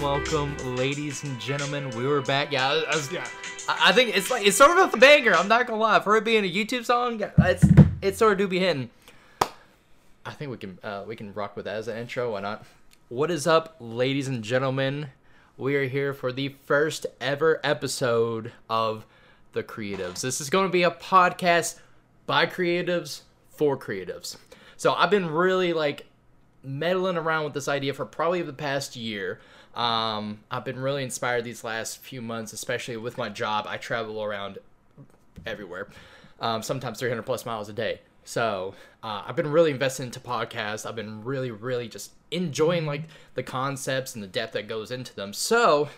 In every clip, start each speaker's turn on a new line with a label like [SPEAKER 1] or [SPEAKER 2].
[SPEAKER 1] welcome, welcome, ladies and gentlemen. We were back. Yeah, I, I was,
[SPEAKER 2] Yeah.
[SPEAKER 1] I I think it's like it's sort of a banger. I'm not gonna lie. For it being a YouTube song, it's it sort of do be hitting. I think we can uh, we can rock with that as an intro. Why not? What is up, ladies and gentlemen? We are here for the first ever episode of the Creatives. This is going to be a podcast by creatives for creatives. So I've been really like meddling around with this idea for probably the past year. Um, I've been really inspired these last few months, especially with my job. I travel around everywhere, um, sometimes 300 plus miles a day. So uh, I've been really invested into podcasts. I've been really, really just enjoying like the concepts and the depth that goes into them. So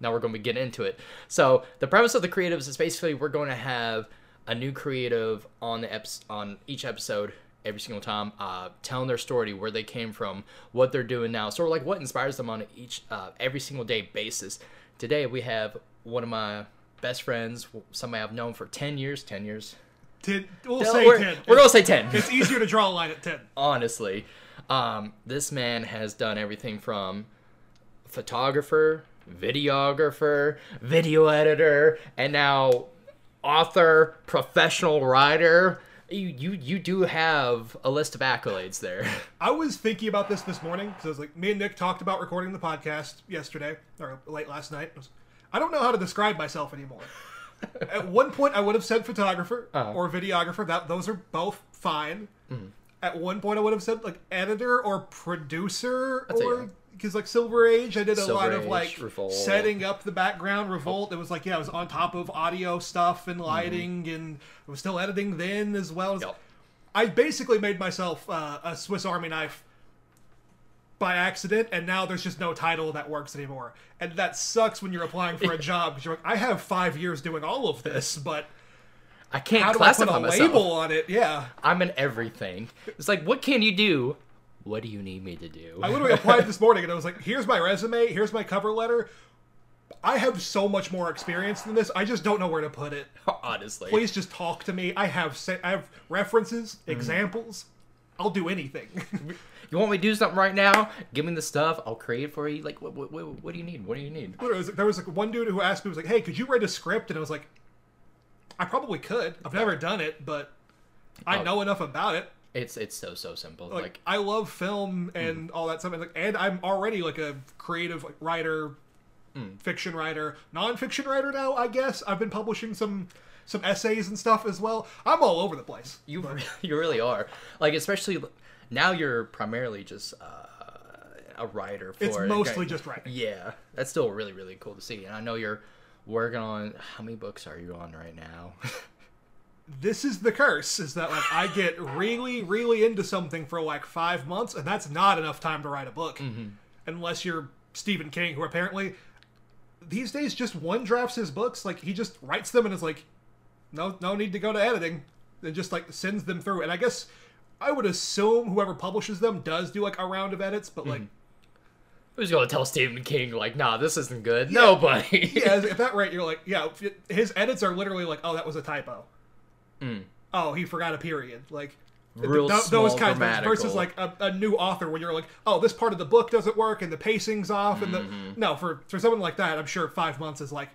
[SPEAKER 1] now we're going to get into it. So the premise of the creatives is basically we're going to have a new creative on the eps- on each episode every single time, uh, telling their story, where they came from, what they're doing now, sort of like what inspires them on each uh, every single day basis. Today we have one of my best friends, somebody I've known for ten years. Ten years.
[SPEAKER 2] Ten, we'll
[SPEAKER 1] No,
[SPEAKER 2] say
[SPEAKER 1] we're,
[SPEAKER 2] ten.
[SPEAKER 1] we're gonna say ten.
[SPEAKER 2] It's easier to draw a line at ten.
[SPEAKER 1] honestly um, this man has done everything from photographer videographer video editor and now author professional writer you you, you do have a list of accolades there
[SPEAKER 2] I was thinking about this this morning because I was like, me and Nick talked about recording the podcast yesterday or late last night. I, was- I don't know how to describe myself anymore. At one point, I would have said photographer
[SPEAKER 1] Uh-huh.
[SPEAKER 2] or videographer. That those are both fine.
[SPEAKER 1] Mm-hmm.
[SPEAKER 2] At one point, I would have said like editor or producer
[SPEAKER 1] That's
[SPEAKER 2] or. Because like Silver Age, I did a
[SPEAKER 1] Silver
[SPEAKER 2] lot of
[SPEAKER 1] Age,
[SPEAKER 2] like
[SPEAKER 1] Revolt.
[SPEAKER 2] setting up the background. Revolt. It was like yeah, I was on top of audio stuff and
[SPEAKER 1] Mm-hmm.
[SPEAKER 2] lighting, and I was still editing then as well. as
[SPEAKER 1] Yep.
[SPEAKER 2] I basically made myself uh, a Swiss Army knife by accident, and now there's just no title that works anymore. And that sucks when you're applying for a job because you're like, I have five years doing all of this, but
[SPEAKER 1] i can't
[SPEAKER 2] how do I put
[SPEAKER 1] classify
[SPEAKER 2] a
[SPEAKER 1] myself
[SPEAKER 2] label on it? Yeah.
[SPEAKER 1] i'm in everything it's like what can you do what do you need me to do
[SPEAKER 2] I literally applied this morning and I was like, here's my resume, here's my cover letter. I have so much more experience than this. I just don't know where to put it.
[SPEAKER 1] honestly
[SPEAKER 2] Please just talk to me. I have sa- I have references,
[SPEAKER 1] Mm-hmm.
[SPEAKER 2] examples. I'll do anything.
[SPEAKER 1] you want me to do something right now give me the stuff i'll create it for you like what, what, what, what do you need what do you need
[SPEAKER 2] was there was like one dude who asked me, was like, "Hey, could you write a script?" And I was like, "I probably could. I've never done it, but I
[SPEAKER 1] Oh.
[SPEAKER 2] know enough about it.
[SPEAKER 1] It's it's so so simple.
[SPEAKER 2] Like,
[SPEAKER 1] Like,
[SPEAKER 2] I love film and all that stuff, and, like, and I'm already like a creative like, writer, fiction writer, nonfiction writer now. I guess I've been publishing some some essays and stuff as well. I'm all over the place.
[SPEAKER 1] you you really are. Like especially now you're primarily just uh, a writer for
[SPEAKER 2] It's mostly
[SPEAKER 1] Okay.
[SPEAKER 2] just writing.
[SPEAKER 1] Yeah, that's still really really cool to see. And I know you're working on how many books are you on right now?
[SPEAKER 2] This is the curse: is that like I get really, really into something for like five months, and that's not enough time to write a book, mm-hmm. unless you're Stephen King, who apparently these days just one drafts his books. Like he just writes them and is like, no, no need to go to editing, and just like sends them through. And I guess I would assume whoever publishes them does do like a round of edits, but like. Mm-hmm.
[SPEAKER 1] Who's gonna tell Stephen King like, nah, this isn't good? Nobody.
[SPEAKER 2] yeah, at that rate, you're like, yeah, his edits are literally like, oh, that was a typo. Oh, he forgot a period. Like.
[SPEAKER 1] Real
[SPEAKER 2] th-
[SPEAKER 1] small
[SPEAKER 2] those kinds of
[SPEAKER 1] grammatical.
[SPEAKER 2] versus like a, a new author where you're like, oh, this part of the book doesn't work and the pacing's off and the
[SPEAKER 1] Mm-hmm.
[SPEAKER 2] no for for someone like that, I'm sure five months is like,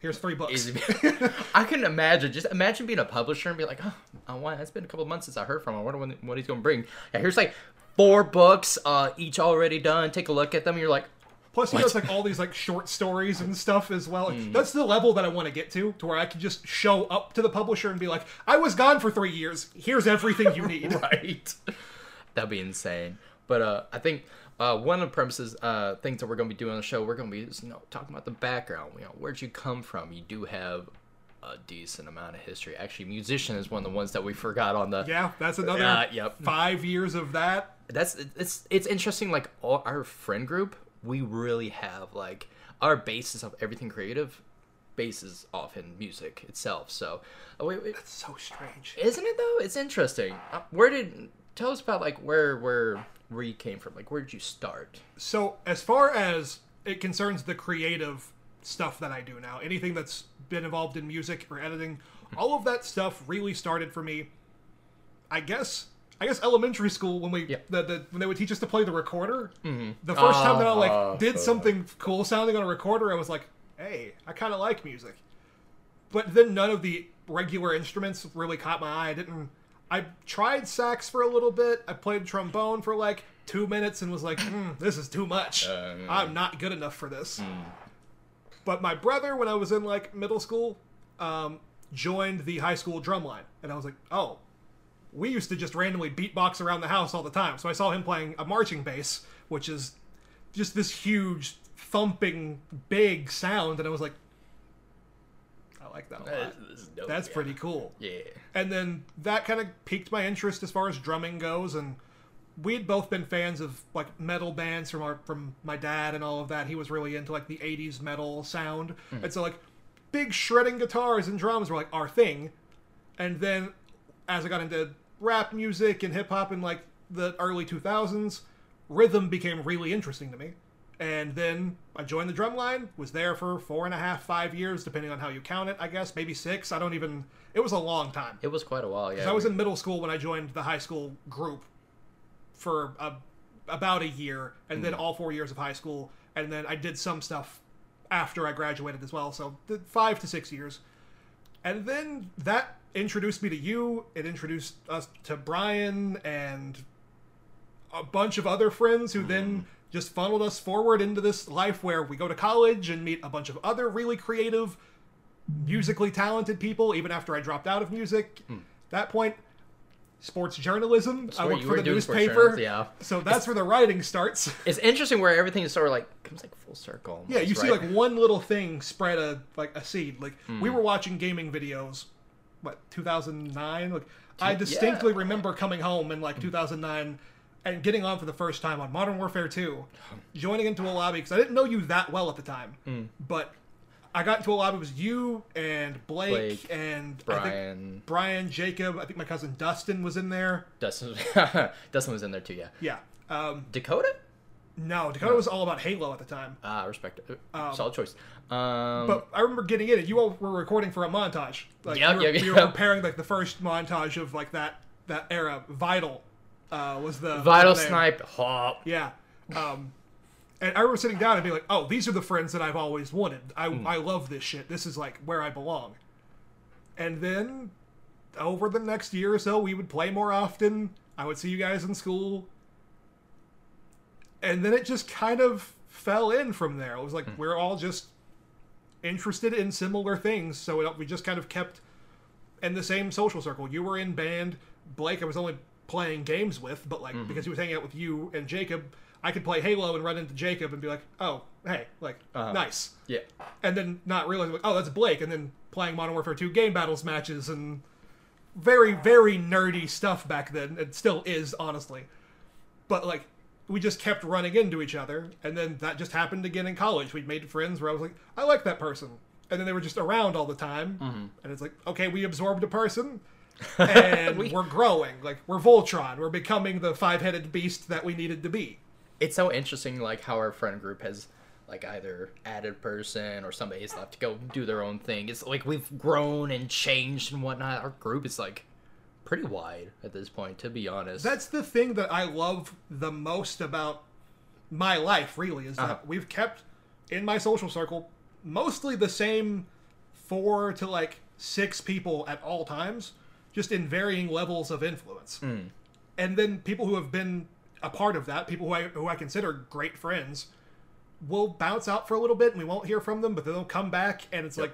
[SPEAKER 2] here's three books.
[SPEAKER 1] I can imagine. Just imagine being a publisher and be like, oh, I want. It's been a couple months since I heard from him. I wonder when, what he's gonna bring. Yeah, here's like four books, uh, each already done. Take a look at them. You're like,
[SPEAKER 2] Plus, he
[SPEAKER 1] What?
[SPEAKER 2] does like all these like short stories and stuff as well.
[SPEAKER 1] Hmm.
[SPEAKER 2] That's the level that I want to get to, to where I can just show up to the publisher and be like, I was gone for three years. Here's everything you need.
[SPEAKER 1] right? That'd be insane. But uh, I think uh, one of the premises, uh, things that we're gonna be doing on the show, we're gonna be you know talking about the background. You know, where'd you come from? You do have a decent amount of history. Actually, musician is one of the ones that we forgot on the.
[SPEAKER 2] Yeah, that's another
[SPEAKER 1] Uh, yep.
[SPEAKER 2] five years of that.
[SPEAKER 1] That's it's it's interesting. Like all our friend group, we really have like our basis of everything creative bases off in music itself. So, uh, wait, wait,
[SPEAKER 2] It's so strange.
[SPEAKER 1] isn't it though? It's interesting. Uh, where did tell us about like where where where you came from? Like where did you start?
[SPEAKER 2] So, as far as it concerns the creative stuff that I do now, anything that's been involved in music or editing, all of that stuff really started for me. I guess I guess elementary school when we
[SPEAKER 1] Yeah.
[SPEAKER 2] the, the when they would teach us to play the recorder.
[SPEAKER 1] Mhm.
[SPEAKER 2] The first time that I like
[SPEAKER 1] Oh,
[SPEAKER 2] did
[SPEAKER 1] cool.
[SPEAKER 2] something cool sounding on a recorder, I was like, "Hey, I kind of like music." But then none of the regular instruments really caught my eye. I didn't. I tried sax for a little bit. I played trombone for like two minutes and was like, mm, "This is too much.
[SPEAKER 1] Uh,
[SPEAKER 2] I'm not good enough for this."
[SPEAKER 1] Hmm.
[SPEAKER 2] But my brother, when I was in like middle school, um, joined the high school drum line, and I was like, "Oh, we used to just randomly beatbox around the house all the time." So I saw him playing a marching bass, which is just this huge thumping big sound, and I was like, "I like that a lot.
[SPEAKER 1] Dope,
[SPEAKER 2] That's
[SPEAKER 1] yeah.
[SPEAKER 2] pretty cool."
[SPEAKER 1] Yeah.
[SPEAKER 2] And then that kind of piqued my interest as far as drumming goes, and we'd both been fans of like metal bands from our from my dad and all of that. He was really into like the '80s metal sound, and so like big shredding guitars and drums were like our thing. And then as I got into rap music and hip hop in like the early 2000s, rhythm became really interesting to me. And then I joined the drum line, was there for four and a half, five years, depending on how you count it, I guess, maybe six. I don't even. It was a long time.
[SPEAKER 1] It was quite a while, yeah.
[SPEAKER 2] I was in middle school when I joined the high school group for a, about a year, and then mm-hmm. all four years of high school, and then I did some stuff after I graduated as well. So five to six years, and then that introduced me to you. It introduced us to Brian and a bunch of other friends who then just funneled us forward into this life where we go to college and meet a bunch of other really creative musically talented people even after I dropped out of music. That point, sports journalism. I worked for the newspaper.
[SPEAKER 1] yeah.
[SPEAKER 2] So that's where the writing starts.
[SPEAKER 1] It's interesting where everything is sort of like comes like full circle. Almost,
[SPEAKER 2] yeah, you see
[SPEAKER 1] right?
[SPEAKER 2] like one little thing spread a like a seed. Like
[SPEAKER 1] Hmm.
[SPEAKER 2] we were watching gaming videos, what 2009. Like I distinctly remember coming home in like 2009 and getting on for the first time on Modern Warfare 2, joining into a lobby because I didn't know you that well at the time,
[SPEAKER 1] Hmm.
[SPEAKER 2] but. I got into a lobby. It was you and Blake,
[SPEAKER 1] Blake,
[SPEAKER 2] and
[SPEAKER 1] Brian,
[SPEAKER 2] Brian, Jacob. I think my cousin Dustin was in there.
[SPEAKER 1] Dustin, Dustin was in there too. Yeah,
[SPEAKER 2] Yeah. Um,
[SPEAKER 1] Dakota.
[SPEAKER 2] no, Dakota was all about Halo at the time.
[SPEAKER 1] Ah, respect. it.
[SPEAKER 2] Um,
[SPEAKER 1] Solid choice. Um,
[SPEAKER 2] But I remember getting in it. You all were recording for a montage. Like
[SPEAKER 1] Yeah,
[SPEAKER 2] you were,
[SPEAKER 1] yeah,
[SPEAKER 2] you
[SPEAKER 1] yeah.
[SPEAKER 2] were preparing like the first montage of like that that era. Vital uh, was the
[SPEAKER 1] Vital. Snipe. Hop.
[SPEAKER 2] Yeah. Um, and I remember sitting down and being like, "Oh, these are the friends that I've always wanted. I
[SPEAKER 1] Hmm.
[SPEAKER 2] I love this shit. This is like where I belong." And then over the next year or so, we would play more often. I would see you guys in school. And then it just kind of fell in from there. It was like we're all just interested in similar things, so it, we just kind of kept in the same social circle. You were in band. Blake, I was only playing games with, but like because he was hanging out with you and Jacob, I could play Halo and run into Jacob and be like, "Oh, hey, like
[SPEAKER 1] Uh-huh.
[SPEAKER 2] nice,"
[SPEAKER 1] Yeah.
[SPEAKER 2] and then not realizing, like, "Oh, that's Blake," and then playing Modern Warfare 2 game battles matches and very very nerdy stuff back then. It still is, honestly, but like. We just kept running into each other, and then that just happened again in college. We made friends where I was like, I like that person. And then they were just around all the time. Mm-hmm. And it's like, okay, we absorbed a person, and
[SPEAKER 1] We-
[SPEAKER 2] we're growing. Like we're Voltron. We're becoming the five-headed beast that we needed to be.
[SPEAKER 1] It's so interesting, like how our friend group has like either added person or somebody's left to go do their own thing. It's like we've grown and changed and whatnot. Our group is like pretty wide at this point, to be honest.
[SPEAKER 2] That's the thing that I love the most about my life. Really, is that
[SPEAKER 1] Uh-huh.
[SPEAKER 2] we've kept in my social circle mostly the same four to like six people at all times, just in varying levels of influence.
[SPEAKER 1] Hmm.
[SPEAKER 2] And then people who have been a part of that, people who I who I consider great friends, will bounce out for a little bit and we won't hear from them, but then they'll come back and it's like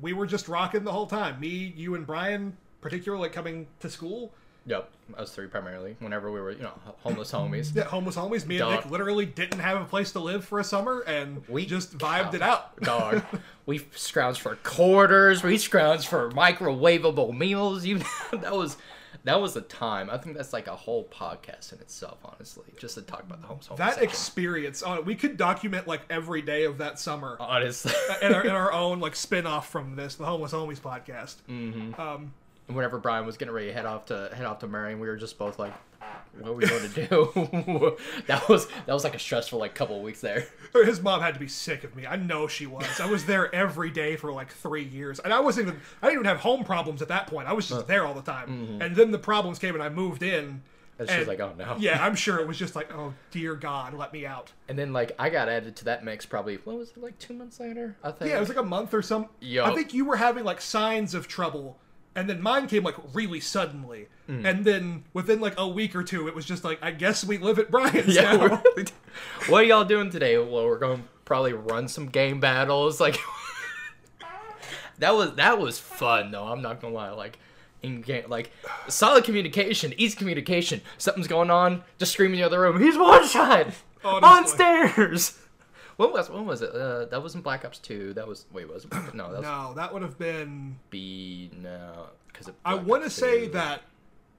[SPEAKER 2] we were just rocking the whole time. Me, you, and Brian, particularly like coming to school.
[SPEAKER 1] Yep, us three primarily. Whenever we were, you know, homeless homies.
[SPEAKER 2] Yeah, homeless homies. Me and Nick literally didn't have a place to live for a summer, and we just vibed it out.
[SPEAKER 1] Dog. we scrounged for quarters. We scrounged for microwavable meals. You that was that was a time. I think that's like a whole podcast in itself, honestly, just to talk about the homeless. homeless
[SPEAKER 2] That
[SPEAKER 1] section.
[SPEAKER 2] experience, on we could document like every day of that summer
[SPEAKER 1] honestly.
[SPEAKER 2] in, our, in our own like spin off from this, the Homeless Homies podcast.
[SPEAKER 1] Mm.
[SPEAKER 2] Um,
[SPEAKER 1] whenever Brian was getting ready to head off to head off to Marion, we were just both like, what are we going to do? that was that was like a stressful like couple of weeks there.
[SPEAKER 2] His mom had to be sick of me. I know she was. I was there every day for like three years, and I wasn't even. I didn't even have home problems at that point. I was just there all the time, mm-hmm. and then the problems came, and I moved in.
[SPEAKER 1] And she's like, oh no.
[SPEAKER 2] Yeah, I'm sure it was just like, oh dear God, let me out.
[SPEAKER 1] And then like I got added to that mix probably what was it like two months later? I think.
[SPEAKER 2] Yeah, it was like a month or some.
[SPEAKER 1] Yeah.
[SPEAKER 2] I think you were having like signs of trouble, and then mine came like really suddenly,
[SPEAKER 1] Mm.
[SPEAKER 2] and then within like a week or two, it was just like, I guess we live at Brian's
[SPEAKER 1] Yeah.
[SPEAKER 2] now.
[SPEAKER 1] what are y'all doing today? Well, we're going to probably run some game battles. Like that was that was fun though. I'm not gonna lie. Like in game, like solid communication, easy communication. Something's going on. Just scream in the other room. He's one shot on stairs. When was when was it? Uh, that wasn't Black Ops Two. That was wait was it? No, that was
[SPEAKER 2] no, that would have been.
[SPEAKER 1] B no because
[SPEAKER 2] I want to say that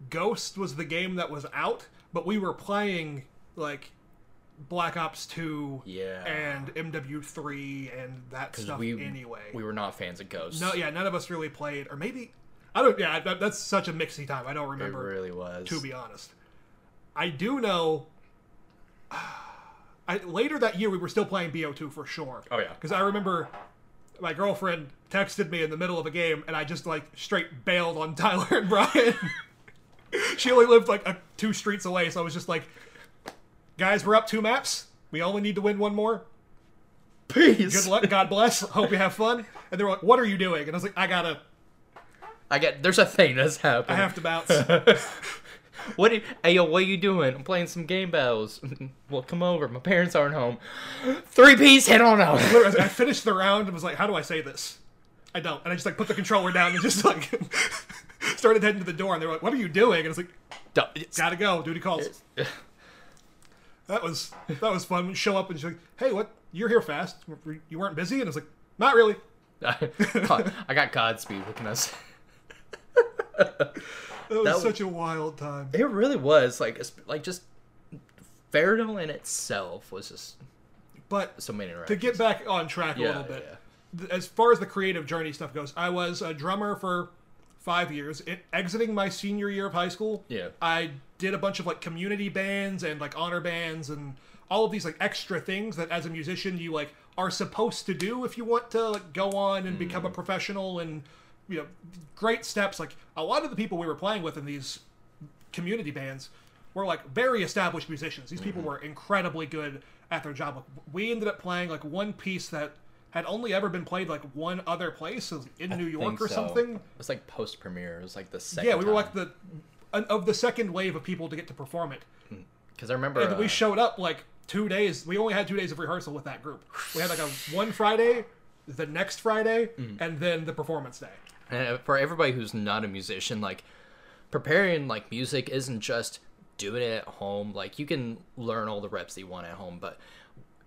[SPEAKER 2] Ghost was the game that was out, but we were playing like Black Ops Two
[SPEAKER 1] Yeah.
[SPEAKER 2] and MW3 and that stuff
[SPEAKER 1] we
[SPEAKER 2] anyway.
[SPEAKER 1] we were not fans of Ghost.
[SPEAKER 2] no, yeah, none of us really played, or maybe I don't. Yeah, that, that's such a mixy time. I don't remember.
[SPEAKER 1] it really was.
[SPEAKER 2] to be honest. I do know. I, later that year, we were still playing BO2 for sure.
[SPEAKER 1] Oh, yeah.
[SPEAKER 2] Because I remember my girlfriend texted me in the middle of a game, and I just like straight bailed on Tyler and Brian. she only lived like a, two streets away, so I was just like, "Guys, we're up two maps. We only need to win one more.
[SPEAKER 1] Peace.
[SPEAKER 2] Good luck. God bless. Hope you have fun." And they were like, "What are you doing?" And I was like, "I gotta.
[SPEAKER 1] I get there's a thing that's happening.
[SPEAKER 2] I have to bounce."
[SPEAKER 1] What? Are, hey yo, what are you doing? I'm playing some game battles. well, come over. My parents aren't home. Three piece. Head on out.
[SPEAKER 2] I finished the round and was like, "How do I say this?" I don't, and I just like put the controller down and just like started heading to the door. And they were like, "What are you doing?" And I was like, "Gotta go, duty calls." That was that was fun. Show up and she's like, "Hey, what? You're here fast. You weren't busy?" And I was like, "Not really."
[SPEAKER 1] I got Godspeed. What can I say?
[SPEAKER 2] That was
[SPEAKER 1] That
[SPEAKER 2] such a wild time.
[SPEAKER 1] It really was like like just Faradol in itself was just
[SPEAKER 2] But
[SPEAKER 1] so many
[SPEAKER 2] to get back on track a
[SPEAKER 1] yeah,
[SPEAKER 2] little bit,
[SPEAKER 1] yeah.
[SPEAKER 2] as far as the creative journey stuff goes, I was a drummer for five years. It, exiting my senior year of high school,
[SPEAKER 1] Yeah.
[SPEAKER 2] I did a bunch of like community bands and like honor bands and all of these like extra things that as a musician you like are supposed to do if you want to like go on and become a mm. professional and you know great steps. Like a lot of the people we were playing with in these community bands were like very established musicians. These people were incredibly good at their job. Like, we ended up playing like one piece that had only ever been played like one other place in New York or
[SPEAKER 1] so.
[SPEAKER 2] something.
[SPEAKER 1] It was like post premiere. It was like the second.
[SPEAKER 2] Yeah, we were like the of the second wave of people to get to perform it.
[SPEAKER 1] because I remember
[SPEAKER 2] And we
[SPEAKER 1] uh,
[SPEAKER 2] showed up like two days. We only had two days of rehearsal with that group. We had like a one Friday, the next Friday,
[SPEAKER 1] Mm.
[SPEAKER 2] and then the performance day.
[SPEAKER 1] And for everybody who's not a musician, like preparing like music isn't just doing it at home. Like you can learn all the reps that you want at home, but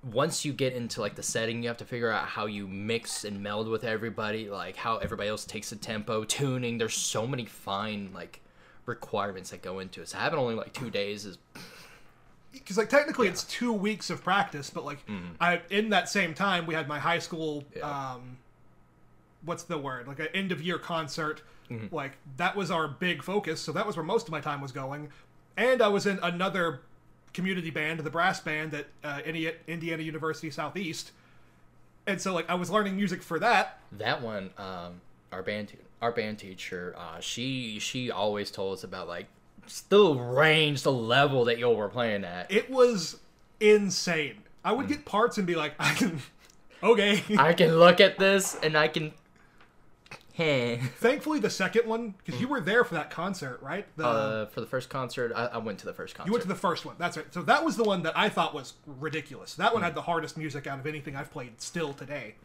[SPEAKER 1] once you get into like the setting, you have to figure out how you mix and meld with everybody, like how everybody else takes the tempo, tuning. There's so many fine like requirements that go into it. So having only like two days is
[SPEAKER 2] Because like technically it's two weeks of practice, but like I in that same time we had my high school.
[SPEAKER 1] Yeah.
[SPEAKER 2] um what's the word? Like an end of year concert.
[SPEAKER 1] Mm-hmm.
[SPEAKER 2] Like that was our big focus, so that was where most of my time was going. And I was in another community band, the brass band at uh, Indiana, University Southeast. And so like I was learning music for that.
[SPEAKER 1] that one um our band our band teacher uh she she always told us about like the range the level that y'all were playing at
[SPEAKER 2] It was insane. I would get parts and be like, I can okay.
[SPEAKER 1] i can look at this and i can
[SPEAKER 2] Thankfully, the second one, because you were there for that concert, right? The,
[SPEAKER 1] uh for the first concert I, I went to the first concert
[SPEAKER 2] you went to the first one. That's right. So that was the one that I thought was ridiculous. That one hmm. had the hardest music out of anything I've played still today.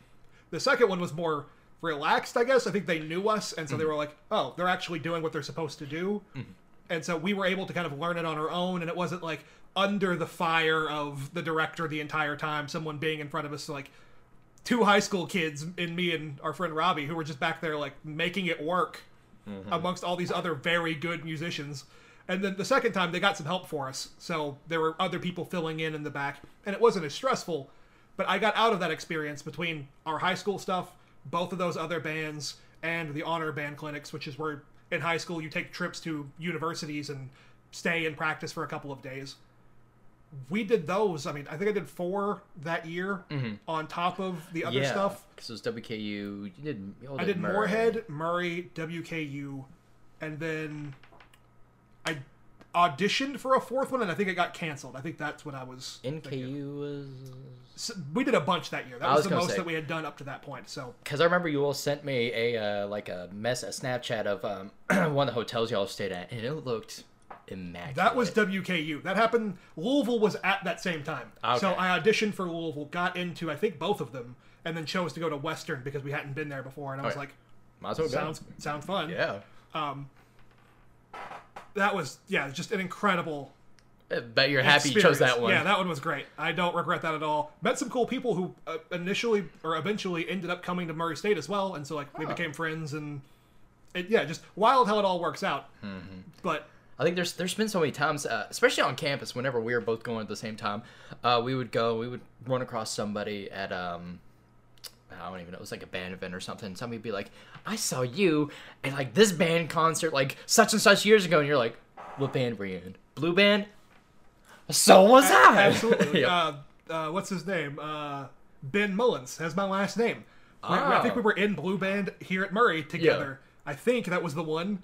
[SPEAKER 2] The second one was more relaxed, I guess. I think they knew us, and so they hmm. were like, "Oh, they're actually doing what they're supposed to do." Hmm. And so we were able to kind of learn it on our own, and it wasn't like under the fire of the director the entire time, someone being in front of us, like two high school kids and me and our friend Robbie, who were just back there like making it work mm-hmm. amongst all these other very good musicians. And then the second time they got some help for us, so there were other people filling in in the back, and it wasn't as stressful. But I got out of that experience between our high school stuff, both of those other bands, and the honor band clinics, which is where in high school you take trips to universities and stay and practice for a couple of days. We did those. I mean, I think I did four that year on top of the other
[SPEAKER 1] Mm-hmm. yeah,
[SPEAKER 2] stuff.
[SPEAKER 1] because it was WKU. You did. You
[SPEAKER 2] I did
[SPEAKER 1] Murray.
[SPEAKER 2] Morehead, Murray, WKU, and then I auditioned for a fourth one, and I think it got canceled. I think that's what I was. thinking.
[SPEAKER 1] NKU was
[SPEAKER 2] So we did a bunch that year. That was,
[SPEAKER 1] was
[SPEAKER 2] the most
[SPEAKER 1] say.
[SPEAKER 2] that we had done up to that point. So
[SPEAKER 1] because I remember you all sent me a uh, like a mess a Snapchat of um, one of the hotels y'all stayed at, and it looked immaculate.
[SPEAKER 2] that was WKU. That happened. Louisville was at that same time. So I auditioned for Louisville, got into I think both of them, and then chose to go to Western because we hadn't been there before. And I was
[SPEAKER 1] Okay.
[SPEAKER 2] like,
[SPEAKER 1] Might well go.
[SPEAKER 2] sounds sounds fun.
[SPEAKER 1] Yeah, Um,
[SPEAKER 2] That was yeah, just an incredible
[SPEAKER 1] I bet you're happy you chose that one.
[SPEAKER 2] Yeah, that one was great. I don't regret that at all. Met some cool people who uh, initially or eventually ended up coming to Murray State as well, and so like we became friends and it, yeah, just wild how it all works out.
[SPEAKER 1] Mm-hmm.
[SPEAKER 2] But
[SPEAKER 1] I think there's there's been so many times, uh, especially on campus, whenever we were both going at the same time, uh, we would go, we would run across somebody at um, I don't even know, it was like a band event or something. Somebody would be like, "I saw you at like this band concert like such and such years ago," and you're like, "What band were you in? Blue band?" So was I.
[SPEAKER 2] absolutely,
[SPEAKER 1] Yep.
[SPEAKER 2] uh, uh, what's his name? Uh, ben Mullins has my last name. We- I think we
[SPEAKER 1] Oh.
[SPEAKER 2] were in Blue Band here at Murray together. I think that was the one.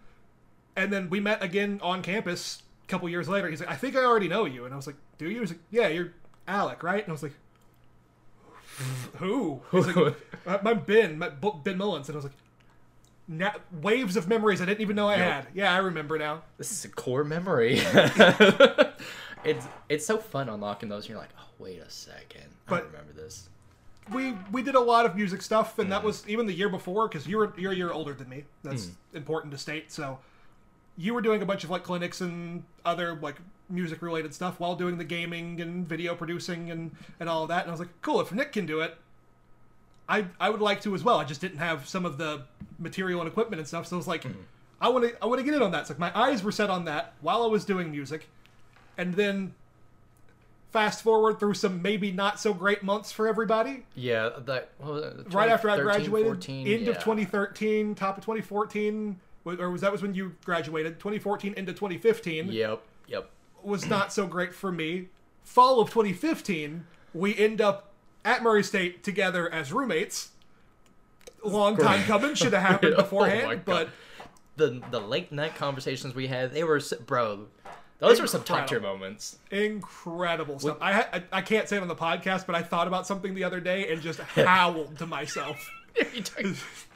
[SPEAKER 2] And then we met again on campus a couple years later. He's like, I think I already know you. And I was like, Do you? He's like, Yeah, you're Alec, right? And I was like, Who? He's like, "Uh, I'm Ben, my- Ben Mullins. And I was like, na- waves of memories I didn't even know I had. Yeah, I remember now.
[SPEAKER 1] This is a core memory. it's it's so fun unlocking those. And you're like, "Oh, wait a second, I remember this."
[SPEAKER 2] we we did a lot of music stuff, and
[SPEAKER 1] Mm.
[SPEAKER 2] that was even the year before because you were you're a year older than me. That's
[SPEAKER 1] Mm.
[SPEAKER 2] important to state. So you were doing a bunch of like clinics and other like music related stuff while doing the gaming and video producing and and all of that. And I was like, cool, if Nick can do it, I I would like to as well. I just didn't have some of the material and equipment and stuff. So I was like,
[SPEAKER 1] Mm.
[SPEAKER 2] I want to I want to get in on that. So like my eyes were set on that while I was doing music, and then. Fast forward through some maybe not so great months for everybody
[SPEAKER 1] Yeah, that was
[SPEAKER 2] right after I graduated,
[SPEAKER 1] 14?
[SPEAKER 2] end of 2013, top of 2014, wa- or was that was when you graduated? 2014 into 2015
[SPEAKER 1] Yep, yep.
[SPEAKER 2] was not so great for me. Fall of 2015, we end up at Murray State together as roommates. Long time coming, should have happened
[SPEAKER 1] Oh
[SPEAKER 2] beforehand,
[SPEAKER 1] God.
[SPEAKER 2] but
[SPEAKER 1] The the late night conversations we had, they were bro. Those were some top tier moments.
[SPEAKER 2] incredible stuff. I, I I can't say it on the podcast, but I thought about something the other day and just howled to myself.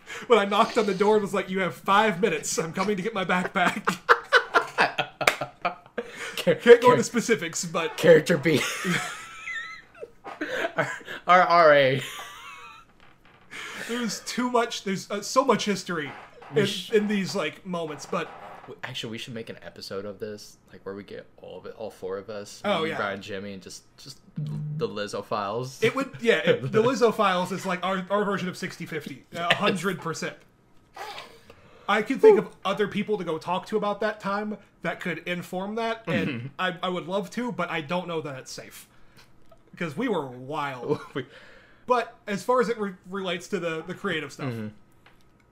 [SPEAKER 2] When I knocked on the door and was like, "You have five minutes. I'm coming to get my backpack." Can't go
[SPEAKER 1] Char-
[SPEAKER 2] into specifics, but
[SPEAKER 1] character B. our, our RA.
[SPEAKER 2] there's too much. There's uh, so much history in, in these like moments. But
[SPEAKER 1] Actually, we should make an episode of this, like where we get all of it, all four of us.
[SPEAKER 2] Oh,
[SPEAKER 1] me,
[SPEAKER 2] yeah.
[SPEAKER 1] Brian, Jimmy, and just just the Lizzo files.
[SPEAKER 2] it would, yeah. It, the Lizzo files is like our, our version of 60-50. a hundred percent. I could think of other people to go talk to about that time that could inform that, and I, I would love to, but I don't know that it's safe because we were wild. But as far as it re- relates to the the creative stuff,
[SPEAKER 1] Mm-hmm.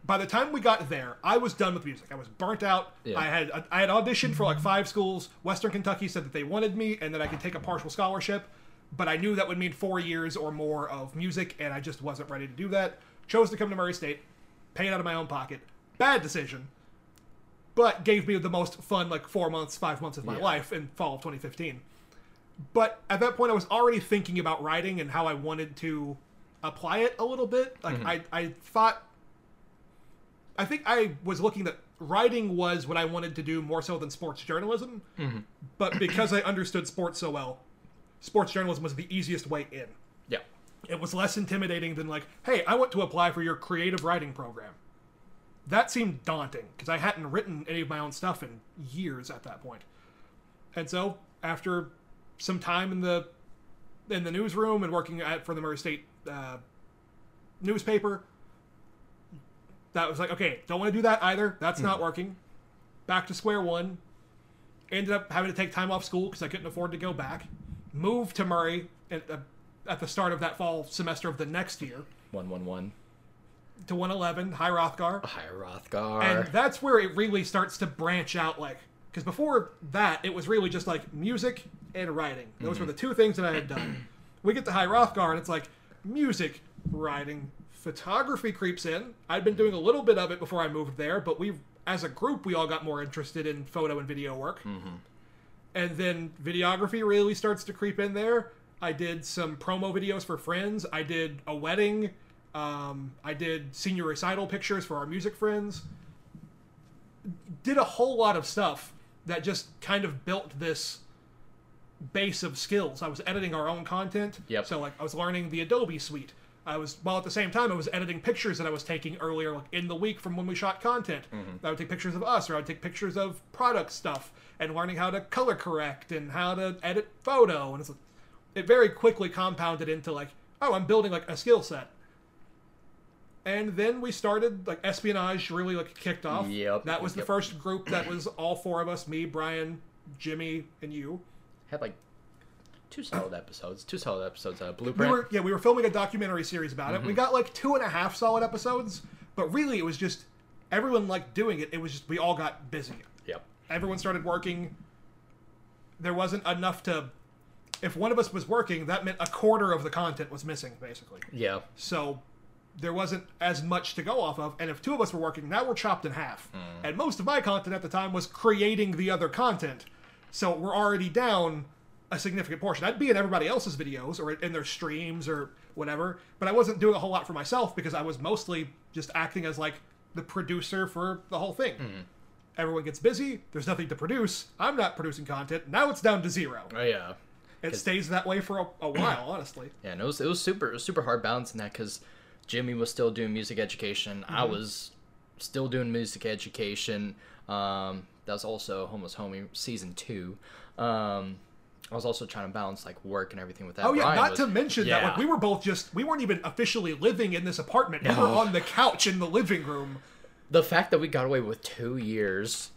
[SPEAKER 2] By the time we got there, I was done with music. I was burnt out.
[SPEAKER 1] Yeah.
[SPEAKER 2] I had I had auditioned for like five schools. Western Kentucky said that they wanted me and that I could take a partial scholarship, but I knew that would mean four years or more of music, and I just wasn't ready to do that. Chose to come to Murray State, pay it out of my own pocket. Bad decision, but gave me the most fun like four months, five months of my
[SPEAKER 1] Yeah.
[SPEAKER 2] life in fall of 2015 but at that point i was already thinking about writing and how i wanted to apply it a little bit like mm-hmm. I, I thought i think i was looking that writing was what i wanted to do more so than sports journalism but because i understood sports so well sports journalism was the easiest way in.
[SPEAKER 1] Yeah.
[SPEAKER 2] it was less intimidating than like hey i want to apply for your creative writing program. That seemed daunting because i hadn't written any of my own stuff in years at that point. And so after some time in the in the newsroom and working at for the murray state uh, newspaper that was like okay don't want to do that either that's not hmm. working back to square one ended up having to take time off school because i couldn't afford to go back moved to murray at the, at the start of that fall semester of the next year
[SPEAKER 1] One one one.
[SPEAKER 2] to 111 high hrothgar
[SPEAKER 1] High Hrothgar.
[SPEAKER 2] and that's where it really starts to branch out like because before that it was really just like music and writing. Those were mm-hmm. the two things that I had done. we get to High Hrothgar and it's like music, writing, photography creeps in. I'd been doing a little bit of it before I moved there, but we, as a group, we all got more interested in photo and video work. And then videography really starts to creep in there. I did some promo videos for friends. I did a wedding. Um, I did senior recital pictures for our music friends. Did a whole lot of stuff that just kind of built this base of skills. I was editing our own content.
[SPEAKER 1] Yep.
[SPEAKER 2] So like I was learning the Adobe suite. I was while at the same time I was editing pictures that I was taking earlier like in the week from when we shot content. Mm-hmm. I would take pictures of us or I would take pictures of product stuff and learning how to color correct and how to edit photo and it's it very quickly compounded into like oh I'm building like a skill set. And then we started like espionage really like kicked off.
[SPEAKER 1] Yep,
[SPEAKER 2] That was the first group that was all four of us, me, Brian, Jimmy, and you.
[SPEAKER 1] Had like two solid episodes. Two solid episodes. Uh,
[SPEAKER 2] We
[SPEAKER 1] Blueprint.
[SPEAKER 2] were yeah, we were filming a documentary series about it.
[SPEAKER 1] Mm-hmm.
[SPEAKER 2] We got like two and a half solid episodes, but really it was just everyone liked doing it. It was just we all got busy.
[SPEAKER 1] Yep.
[SPEAKER 2] Everyone started working. There wasn't enough to if one of us was working, that meant a quarter of the content was missing, basically.
[SPEAKER 1] Yeah.
[SPEAKER 2] So there wasn't as much to go off of. And if two of us were working, now we're chopped in half. And most of my content at the time was creating the other content. So we're already down a significant portion. I'd be in everybody else's videos or in their streams or whatever, but I wasn't doing a whole lot for myself because I was mostly just acting as like the producer for the whole thing. Everyone gets busy. There's nothing to produce. I'm not producing content. Now it's down to zero.
[SPEAKER 1] Oh yeah.
[SPEAKER 2] It stays that way for a, a while, honestly.
[SPEAKER 1] Yeah, and it was it was super it was super hard balancing that because Jimmy was still doing music education. I
[SPEAKER 2] Mm-hmm.
[SPEAKER 1] was still doing music education. Um, that was also Homeless Homie season two. Um, I was also trying to balance like work and everything with that.
[SPEAKER 2] Oh yeah,
[SPEAKER 1] Brian
[SPEAKER 2] not
[SPEAKER 1] was-
[SPEAKER 2] to mention that like we were both just we weren't even officially living in this apartment. We were on the couch in the living room.
[SPEAKER 1] the fact that we got away with two years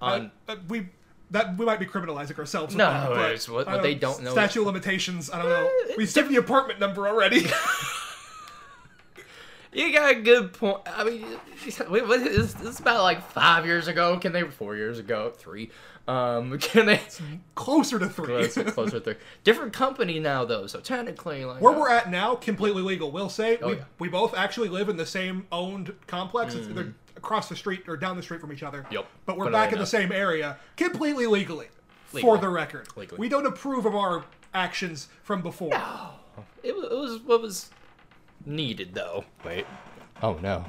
[SPEAKER 1] on
[SPEAKER 2] Uh, we that we might be criminalizing ourselves.
[SPEAKER 1] No,
[SPEAKER 2] that, but,
[SPEAKER 1] what- what they don't know
[SPEAKER 2] Statute of limitations. I don't know.
[SPEAKER 1] Eh,
[SPEAKER 2] We skipped the apartment number already.
[SPEAKER 1] You got a good point. I mean, what is this is about like five years ago? Can they? Four years ago? Three? Um, can they?
[SPEAKER 2] Closer to three.
[SPEAKER 1] Closer, closer to three. Different company now though, so technically, like
[SPEAKER 2] Where
[SPEAKER 1] uh,
[SPEAKER 2] we're at now, completely legal. We'll say we,
[SPEAKER 1] yeah.
[SPEAKER 2] we both actually live in the same owned complex. It's either across the street or down the street from each other.
[SPEAKER 1] Yep.
[SPEAKER 2] But we're
[SPEAKER 1] But
[SPEAKER 2] back in the same area, completely legally. For the record,
[SPEAKER 1] Legally.
[SPEAKER 2] we don't approve of our actions from before.
[SPEAKER 1] It was, it was what was needed though. Wait. Oh no.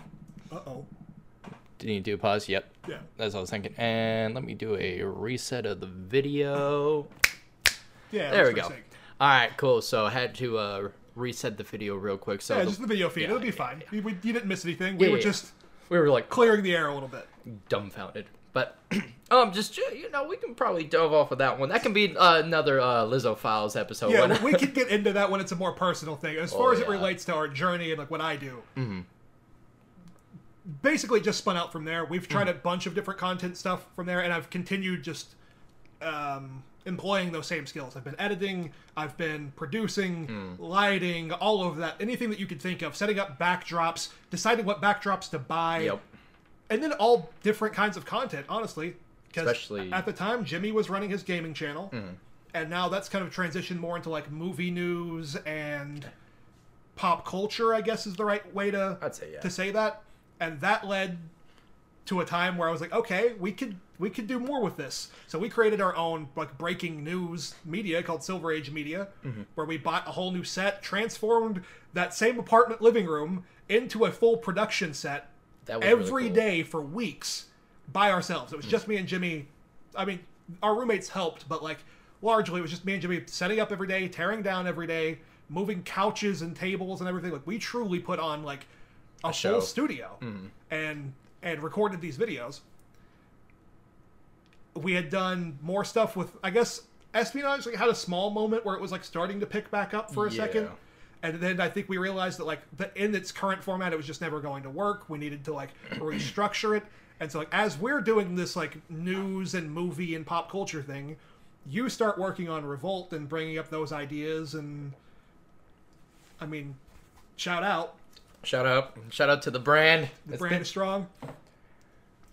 [SPEAKER 2] Uh oh.
[SPEAKER 1] Did you do a pause? Yep.
[SPEAKER 2] Yeah.
[SPEAKER 1] That's what I was thinking. And let me do a reset of the video.
[SPEAKER 2] Yeah.
[SPEAKER 1] There we go.
[SPEAKER 2] what
[SPEAKER 1] All right, cool. So I had to uh, reset the video real quick. So
[SPEAKER 2] Yeah,
[SPEAKER 1] the-
[SPEAKER 2] just the video feed.
[SPEAKER 1] yeah,
[SPEAKER 2] It'll be
[SPEAKER 1] yeah,
[SPEAKER 2] fine. You, we, you didn't miss anything. We
[SPEAKER 1] Yeah,
[SPEAKER 2] were
[SPEAKER 1] yeah.
[SPEAKER 2] just
[SPEAKER 1] we were like
[SPEAKER 2] clearing the air a little bit.
[SPEAKER 1] dumbfounded. But um, just you know, we can probably dove off of that one. That can be uh, another uh, Lizzo Files episode.
[SPEAKER 2] Yeah,
[SPEAKER 1] when-
[SPEAKER 2] we could get into that when it's a more personal thing. As far
[SPEAKER 1] Oh,
[SPEAKER 2] as it relates to our journey and like what I do, basically just spun out from there. We've tried a bunch of different content stuff from there, and I've continued just um, employing those same skills. I've been editing, I've been producing, lighting, all of that. Anything that you could think of, setting up backdrops, deciding what backdrops to buy,
[SPEAKER 1] Yep.
[SPEAKER 2] And then all different kinds of content. Honestly,
[SPEAKER 1] Especially-
[SPEAKER 2] at the time, Jimmy was running his gaming channel,
[SPEAKER 1] Mm-hmm.
[SPEAKER 2] and now that's kind of transitioned more into like movie news and pop culture. I guess is the right way to
[SPEAKER 1] I'd say, yeah.
[SPEAKER 2] to say that, and that led to a time where I was like, okay, we could we could do more with this. So we created our own like breaking news media called Silver Age Media,
[SPEAKER 1] Mm-hmm.
[SPEAKER 2] where we bought a whole new set, transformed that same apartment living room into a full production set
[SPEAKER 1] That was really cool.
[SPEAKER 2] day for weeks by ourselves. It was just me and Jimmy. I mean, our roommates helped, but like largely it was just me and Jimmy setting up every day, tearing down every day, moving couches and tables and everything. Like we truly put on like a,
[SPEAKER 1] show.
[SPEAKER 2] full studio mm. and and recorded these videos. We had done more stuff with I guess espionage like had a small moment where it was like starting to pick back up for a second. And then I think we realized that like the, in its current format, it was just never going to work. We needed to like restructure it. And so like as we're doing this like news and movie and pop culture thing, you start working on Revolt and bringing up those ideas. And I mean, shout out,
[SPEAKER 1] Shout out, shout out to the brand.
[SPEAKER 2] the
[SPEAKER 1] It's
[SPEAKER 2] brand
[SPEAKER 1] been-
[SPEAKER 2] is strong.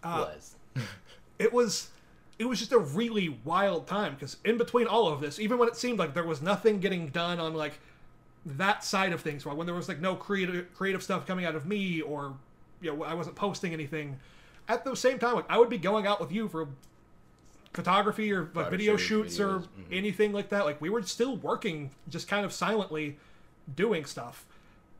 [SPEAKER 1] Uh, was.
[SPEAKER 2] It was it was just a really wild time because in between all of this, even when it seemed like there was nothing getting done on like that side of things, right when there was like no creative creative stuff coming out of me or you know I wasn't posting anything. At the same time, like I would be going out with you for photography or like video
[SPEAKER 1] shoots,
[SPEAKER 2] or
[SPEAKER 1] mhm.
[SPEAKER 2] anything like that. Like we were still working, just kind of silently doing stuff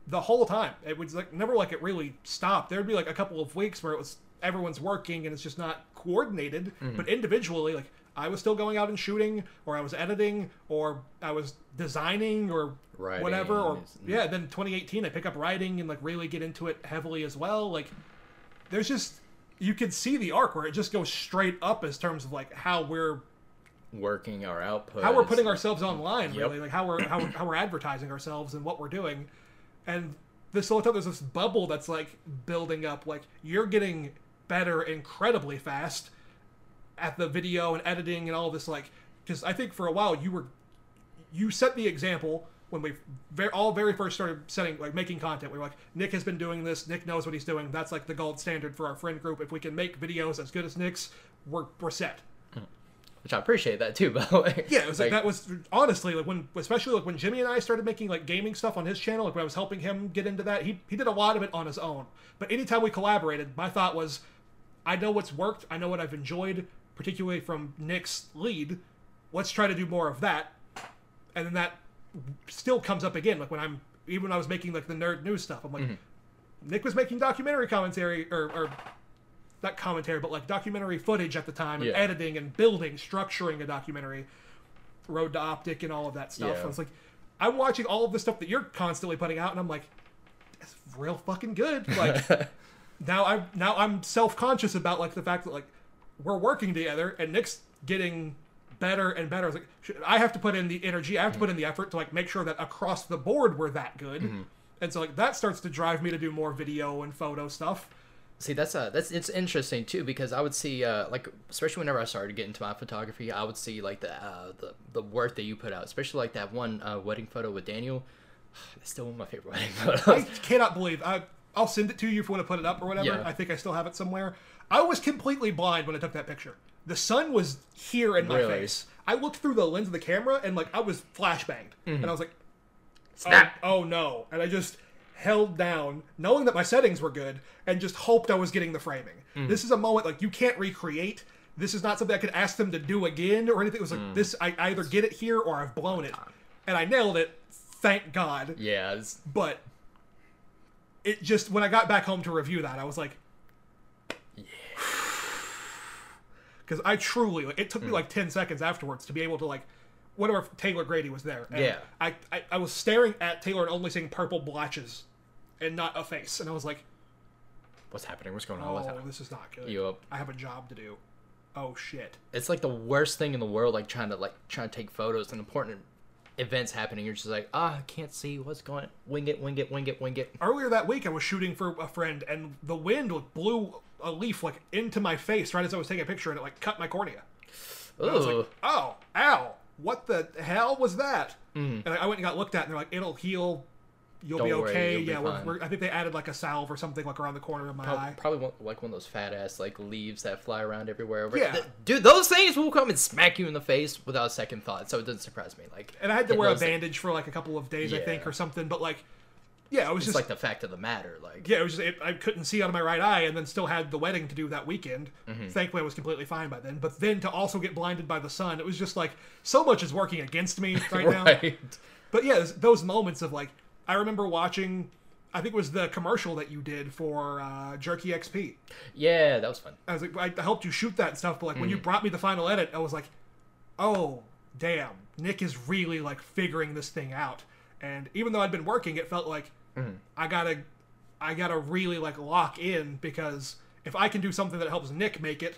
[SPEAKER 2] the whole time. It was like never like it really stopped. There'd be like a couple of weeks where it was everyone's working and it's just not coordinated,
[SPEAKER 1] Mm-hmm.
[SPEAKER 2] but individually, like I was still going out and shooting, or I was editing, or I was designing, or
[SPEAKER 1] Writing
[SPEAKER 2] whatever. Or yeah, then 2018, I pick up writing and like really get into it heavily as well. Like there's just you could see the arc where it just goes straight up as terms of like how we're
[SPEAKER 1] Working our output.
[SPEAKER 2] how we're putting ourselves online,
[SPEAKER 1] Yep.
[SPEAKER 2] really, like how we're how we're, how we're advertising ourselves and what we're doing, and this whole time there's this bubble that's like building up. Like you're getting better incredibly fast at the video and editing and all this. Like because I think for a while you were you set the example when we very, all very first started setting like making content. We were like Nick has been doing this. Nick knows what he's doing. That's like the gold standard for our friend group. If we can make videos as good as Nick's, we're we're set. Hmm.
[SPEAKER 1] Which I appreciate that too, by the way.
[SPEAKER 2] Yeah, it was like, that was honestly like when, especially like when Jimmy and I started making like gaming stuff on his channel. Like when I was helping him get into that, he he did a lot of it on his own. But anytime we collaborated, my thought was, I know what's worked. I know what I've enjoyed, particularly from Nick's lead. Let's try to do more of that, and then that still comes up again. Like when I'm even when I was making like the nerd news stuff, I'm like, mm-hmm. Nick was making documentary commentary or. or not commentary, but like documentary footage at the time, and
[SPEAKER 1] Yeah.
[SPEAKER 2] editing and building, structuring a documentary. Road to Optic and all of that stuff.
[SPEAKER 1] Yeah.
[SPEAKER 2] I was like, I'm watching all of the stuff that you're constantly putting out, and I'm like, that's real fucking good. Like now I'm now I'm self conscious about like the fact that like we're working together, and Nick's getting better and better. I was like, "Shit, I have to put in the energy, I have to put in the effort to like make sure that across the board we're that good. And so like that starts to drive me to do more video and photo stuff.
[SPEAKER 1] See, that's uh that's it's interesting too because I would see uh like especially whenever I started getting into my photography, I would see like the uh the the work that you put out, especially like that one uh, wedding photo with Daniel. It's still one of my favorite wedding
[SPEAKER 2] I cannot believe I. I'll send it to you if you want to put it up or whatever.
[SPEAKER 1] Yeah.
[SPEAKER 2] I think I still have it somewhere. I was completely blind when I took that picture. The sun was here in my
[SPEAKER 1] Really?
[SPEAKER 2] face. I looked through the lens of the camera and like I was flashbanged, mm. and I was like, oh,
[SPEAKER 1] Snap.
[SPEAKER 2] oh no! And I just held down, knowing that my settings were good, and just hoped I was getting the framing. Mm. This is a moment like you can't recreate. This is not something I could ask them to do again or anything. It was like mm. this: I either get it here or I've blown it, and I nailed it. Thank God
[SPEAKER 1] yeah, it's,
[SPEAKER 2] but it just when I got back home to review that, I was like, because I truly like it took me
[SPEAKER 1] Hmm.
[SPEAKER 2] like ten seconds afterwards to be able to like, whatever Taylor Grady was there. And
[SPEAKER 1] Yeah.
[SPEAKER 2] I, I I was staring at Taylor and only seeing purple blotches, and not a face, and I was like,
[SPEAKER 1] what's happening? What's going on? What's
[SPEAKER 2] oh,
[SPEAKER 1] happening?
[SPEAKER 2] this is not good.
[SPEAKER 1] Yup.
[SPEAKER 2] I have a job to do. Oh shit.
[SPEAKER 1] It's like the worst thing in the world, like trying to like trying to take photos and important events happening. You're just like, ah, I can't see what's going. Wing it, wing it, wing it, wing it.
[SPEAKER 2] Earlier that week, I was shooting for a friend, and the wind blew a leaf like into my face right as I was taking a picture, and it like cut my cornea.
[SPEAKER 1] Ooh,
[SPEAKER 2] I was like, oh, ow, what the hell was that? Mm. And I went and got looked at, and they're like, it'll heal. You'll be
[SPEAKER 1] Don't worry,
[SPEAKER 2] okay.
[SPEAKER 1] you'll be
[SPEAKER 2] yeah, we're,
[SPEAKER 1] fine.
[SPEAKER 2] we're, I think they added like a salve or something like around the corner of my
[SPEAKER 1] Prob-
[SPEAKER 2] eye.
[SPEAKER 1] probably one, like one of those fat ass like leaves that fly around everywhere. Over-
[SPEAKER 2] Yeah.
[SPEAKER 1] Th- dude, those things will come and smack you in the face without a second thought. So it doesn't surprise me. Like,
[SPEAKER 2] And I had to wear a
[SPEAKER 1] those-
[SPEAKER 2] bandage for like a couple of days, I think,
[SPEAKER 1] Yeah.
[SPEAKER 2] or something. But like, yeah, it was
[SPEAKER 1] It's
[SPEAKER 2] just
[SPEAKER 1] like the fact of the matter. Like,
[SPEAKER 2] yeah, it was just it, I couldn't see out of my right eye, and then still had the wedding to do that weekend.
[SPEAKER 1] Mm-hmm.
[SPEAKER 2] Thankfully, I was completely fine by then. But then to also get blinded by the sun, it was just like so much is working against me right now. But yeah, those moments of like, I remember watching. I think it was the commercial that you did for uh, Jerky XP.
[SPEAKER 1] Yeah, that was fun.
[SPEAKER 2] I was like, I helped you shoot that and stuff, but like when you
[SPEAKER 1] Mm.
[SPEAKER 2] brought me the final edit, I was like, oh damn, Nick is really like figuring this thing out. And even though I'd been working, it felt like
[SPEAKER 1] Mm.
[SPEAKER 2] I gotta, I gotta really like lock in because if I can do something that helps Nick make it,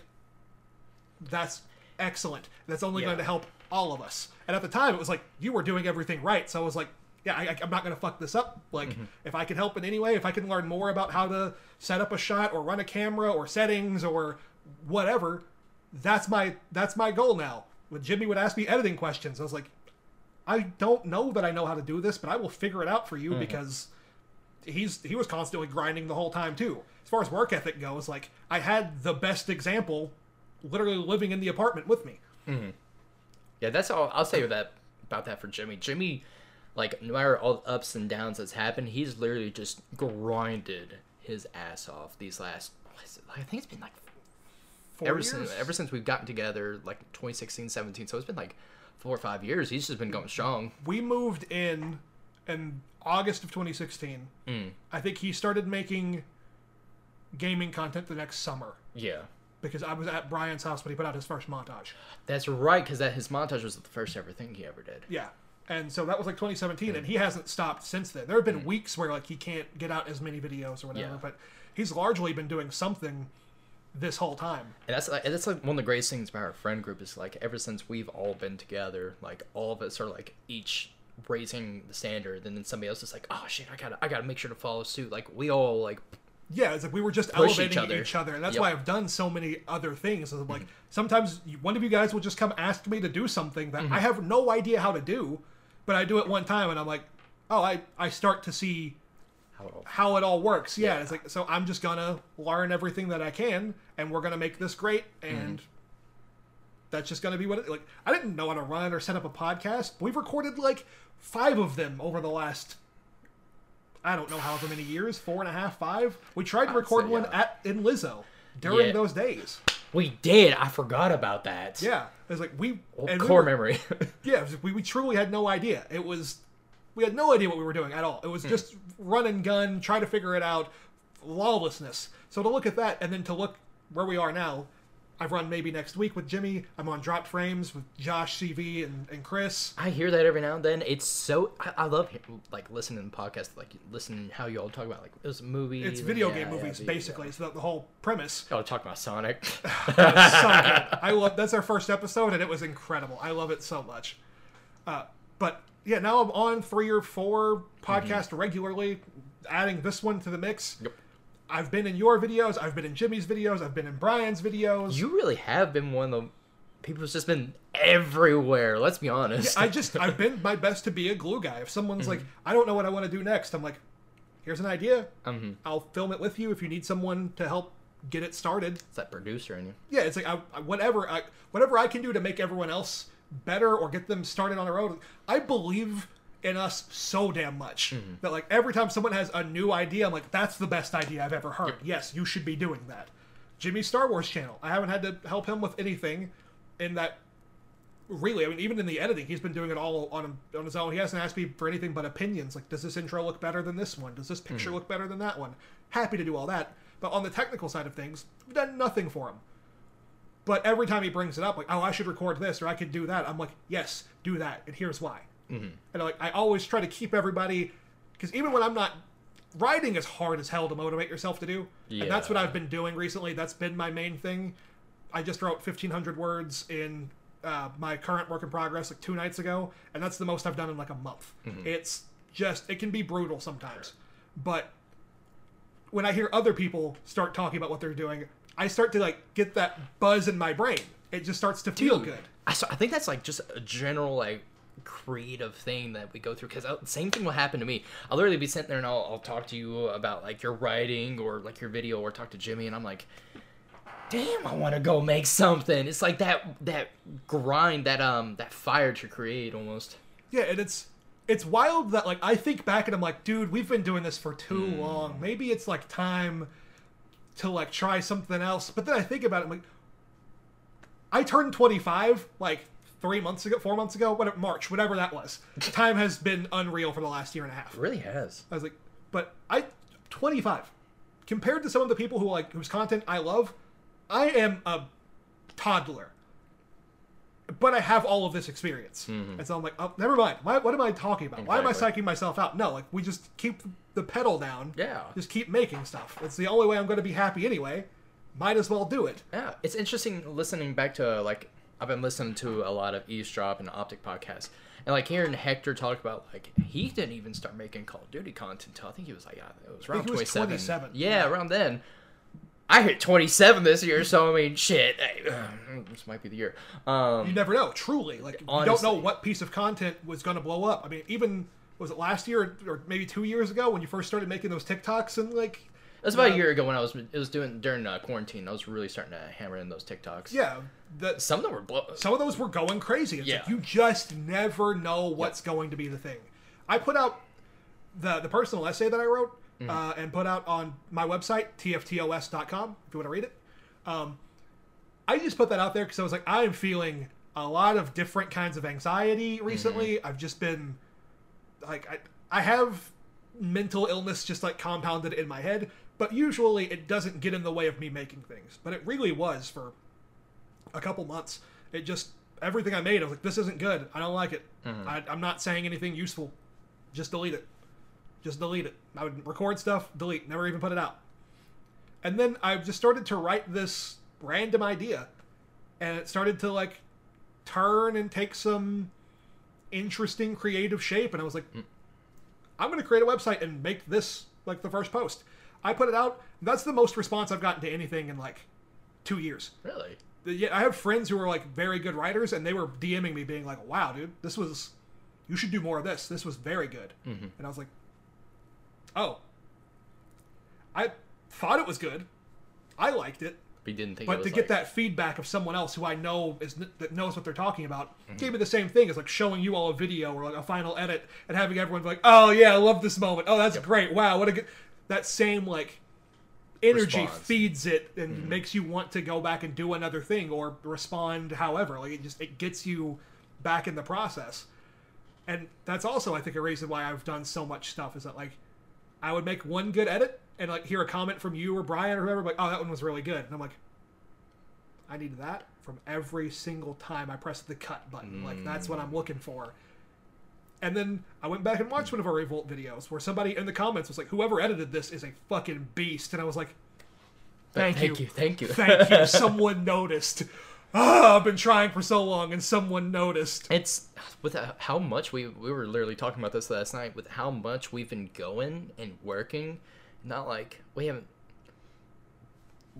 [SPEAKER 2] that's excellent. That's only
[SPEAKER 1] Yeah.
[SPEAKER 2] going to help all of us. And at the time, it was like you were doing everything right, so I was like, yeah, I, I'm not going to fuck this up. Like,
[SPEAKER 1] Mm-hmm.
[SPEAKER 2] if I can help in any way, if I can learn more about how to set up a shot or run a camera or settings or whatever, that's my that's my goal now. When Jimmy would ask me editing questions, I was like, I don't know that I know how to do this, but I will figure it out for
[SPEAKER 1] Mm-hmm.
[SPEAKER 2] you because he's he was constantly grinding the whole time too. As far as work ethic goes, like I had the best example literally living in the apartment with me. Mm-hmm.
[SPEAKER 1] Yeah, that's all I'll say that about that for Jimmy. Jimmy, like no matter all the ups and downs that's happened, he's literally just grinded his ass off these last. what is it, I think it's been like
[SPEAKER 2] Four
[SPEAKER 1] ever
[SPEAKER 2] years?
[SPEAKER 1] since ever since we've gotten together, like 2016, 17. So it's been like four or five years. He's just been going strong.
[SPEAKER 2] we moved in in August of 2016.
[SPEAKER 1] Mm.
[SPEAKER 2] I think he started making gaming content the next summer
[SPEAKER 1] Yeah,
[SPEAKER 2] because I was at Brian's house when he put out his first montage.
[SPEAKER 1] that's right. Because that his montage was the first ever thing he ever did.
[SPEAKER 2] Yeah. And so that was like 2017,
[SPEAKER 1] Hmm.
[SPEAKER 2] and he hasn't stopped since then. There have been weeks where like he can't get out as many videos or whatever,
[SPEAKER 1] Yeah.
[SPEAKER 2] but he's largely been doing something this whole time.
[SPEAKER 1] And that's like and that's like one of the greatest things about our friend group is like ever since we've all been together, like all of us are like each raising the standard, and then somebody else is like, oh shit, I gotta I gotta make sure to follow suit. Like we all like
[SPEAKER 2] Yeah, it's like we were just
[SPEAKER 1] Push each
[SPEAKER 2] elevating
[SPEAKER 1] other.
[SPEAKER 2] each other, and that's
[SPEAKER 1] Yep.
[SPEAKER 2] why I've done so many other things. Is like mm-hmm. sometimes one of you guys will just come ask me to do something that I mm-hmm. have no idea how to do, but I do it one time, and I'm like, oh, I I start to see
[SPEAKER 1] how it all
[SPEAKER 2] how it all works. Yeah,
[SPEAKER 1] Yeah.
[SPEAKER 2] it's like so I'm just gonna learn everything that I can, and we're gonna make this great, and mm-hmm. That's just gonna be what it like. I didn't know how to run or set up a podcast. We've recorded like five of them over the last. I don't know however many years, four and a half, five. We tried to
[SPEAKER 1] I'd
[SPEAKER 2] record
[SPEAKER 1] say,
[SPEAKER 2] one
[SPEAKER 1] yeah.
[SPEAKER 2] at in Lizzo during
[SPEAKER 1] Yeah.
[SPEAKER 2] those days.
[SPEAKER 1] We did. I forgot about that.
[SPEAKER 2] Yeah, it was like we
[SPEAKER 1] Well,
[SPEAKER 2] and we
[SPEAKER 1] core
[SPEAKER 2] were-
[SPEAKER 1] memory.
[SPEAKER 2] yeah, we, we truly had no idea. It was we had no idea what we were doing at all. It was
[SPEAKER 1] Hmm.
[SPEAKER 2] just run and gun, try to figure it out, lawlessness. So to look at that and then to look where we are now, I've run maybe next week with Jimmy. I'm on Dropped Frames with Josh, CV, and, and Chris.
[SPEAKER 1] I hear that every now and then. It's so I, I love like listening to podcasts, like listening how you all talk about like those movies.
[SPEAKER 2] It's video
[SPEAKER 1] yeah,
[SPEAKER 2] game
[SPEAKER 1] yeah,
[SPEAKER 2] movies,
[SPEAKER 1] video-
[SPEAKER 2] basically. So the whole premise.
[SPEAKER 1] Oh, talk about Sonic.
[SPEAKER 2] That's so good. I love that's our first episode, and it was incredible. I love it so much. Uh, but yeah, now I'm on three or four podcasts regularly, adding this one to the mix.
[SPEAKER 1] Yep.
[SPEAKER 2] I've been in your videos. I've been in Jimmy's videos. I've been in Brian's videos.
[SPEAKER 1] you really have been one of the people who's just been everywhere. Let's be honest.
[SPEAKER 2] I just I've been my best to be a glue guy. If someone's like, I don't know what I want to do next, I'm like, here's an idea.
[SPEAKER 1] Mhm.
[SPEAKER 2] I'll film it with you if you need someone to help get it started.
[SPEAKER 1] It's that producer in you.
[SPEAKER 2] yeah, it's like I, I, whatever I whatever I can do to make everyone else better or get them started on the road. I believe in us so damn much mm-hmm. that like every time someone has a new idea, I'm like, that's the best idea I've ever heard. Yes, you should be doing that. Jimmy's Star Wars channel. I haven't had to help him with anything in that. Really, I mean, even in the editing, he's been doing it all on on his own. He hasn't asked me for anything but opinions. Like, does this intro look better than this one? Does this picture mm. look better than that one? Happy to do all that. But on the technical side of things, we've done nothing for him. But every time he brings it up, like, oh, I should record this or I could do that, I'm like, yes, do that, and here's why. Mm-hmm. And like, I always try to keep everybody, because even when I'm not writing is hard as hell to motivate yourself to do, and that's what I've been doing recently. That's been my main thing. I just wrote 1,500 words in uh, my current work in progress like two nights ago, and that's the most I've done in like a month. It's just it can be brutal sometimes, but when I hear other people start talking about what they're doing, I start to like get that buzz in my brain. It just starts to feel
[SPEAKER 1] Dude,
[SPEAKER 2] good.
[SPEAKER 1] I, so- I think that's like just a general like creative thing that we go through because same thing will happen to me i'll literally be sitting there and I'll, I'll talk to you about like your writing or like your video or talk to jimmy and i'm like damn i want to go make something it's like that that grind that um that fire to create almost
[SPEAKER 2] Yeah, and it's it's wild that like I think back and I'm like, dude, we've been doing this for too long. Maybe it's like time to like try something else. But then I think about it, I'm like, I turned 25 like three months ago, four months ago, whatever, March, whatever that was. Time has been unreal for the last year and a half.
[SPEAKER 1] it really has
[SPEAKER 2] I was like, but I 25 compared to some of the people who like whose content I love, I am a toddler. But I have all of this experience, mm-hmm. and so I'm like, oh, never mind. Why, what am I talking about? Why am I psyching myself out? No, like we just keep the pedal down.
[SPEAKER 1] Yeah.
[SPEAKER 2] Just keep making stuff. It's the only way I'm going to be happy anyway. Might as well do it.
[SPEAKER 1] Yeah, it's interesting listening back to like I've been listening to a lot of Eavesdrop and Optic podcasts, and like hearing Hector talk about like he didn't even start making Call of Duty content until I think he was like uh, it was around 27.
[SPEAKER 2] 27,
[SPEAKER 1] Yeah,
[SPEAKER 2] yeah.
[SPEAKER 1] around then. I hit 27 this year, so I mean, shit, hey, this might be the year. Um,
[SPEAKER 2] You never know. Truly, like you don't know what piece of content was going to blow up. I mean, even was it last year or maybe two years ago when you first started making those TikToks and like
[SPEAKER 1] That's about
[SPEAKER 2] Uh,
[SPEAKER 1] a year ago when I was it was doing during uh, quarantine. I was really starting to hammer in those TikToks.
[SPEAKER 2] Yeah, that
[SPEAKER 1] Some of them were blow-
[SPEAKER 2] some of those were going crazy. It's like
[SPEAKER 1] Yeah.
[SPEAKER 2] you just never know what's going to be the thing. I put out the the personal essay that I wrote
[SPEAKER 1] Mm-hmm.
[SPEAKER 2] uh, and put out on my website tftos.com if you want to read it. Um, I just put that out there because I was like, I am feeling a lot of different kinds of anxiety recently.
[SPEAKER 1] Mm-hmm.
[SPEAKER 2] I've just been like, I I have mental illness just like compounded in my head, but usually it doesn't get in the way of me making things. But it really was for a couple months. It just everything I made, I was like, this isn't good. I don't like it. Mm-hmm. I, I'm not saying anything useful. Just delete it. Just delete it. I would record stuff, delete, never even put it out. And then I just started to write this random idea, and it started to like turn and take some interesting creative shape. And I was like, mm. I'm going to create a website and make this like the first post. I put it out. That's the most response I've gotten to anything in like two years
[SPEAKER 1] really.
[SPEAKER 2] Yeah, I have friends who are like very good writers, and they were DMing me, being like, "Wow, dude, this was, you should do more of this. This was very good." And I was like, "Oh, I thought it was good. I liked it,
[SPEAKER 1] But you didn't think. it
[SPEAKER 2] but to get that feedback of someone else who I know is that knows what they're talking about
[SPEAKER 1] Mm-hmm.
[SPEAKER 2] gave me the same thing as like showing you all a video or like a final edit and having everyone be like, "Oh yeah, I love this moment. Oh, that's great. Wow, what a good." That same like energy feeds it and
[SPEAKER 1] Mm-hmm.
[SPEAKER 2] makes you want to go back and do another thing or respond however. Like it just it gets you back in the process. And that's also i think a reason why i've done so much stuff is that like i would make one good edit and like hear a comment from you or brian or whoever like oh that one was really good. And i'm like i need that from every single time i press the cut button. Like that's what i'm looking for and then I went back and watched one of our Revolt videos where somebody in the comments was like, "Whoever edited this is a fucking beast," and I was like, "Thank,
[SPEAKER 1] Thank you. Thank you.
[SPEAKER 2] thank you. Someone noticed. Ah, I've been trying for so long, and someone noticed."
[SPEAKER 1] It's with how much we we were literally talking about this last night. With how much we've been going and working, not like we haven't.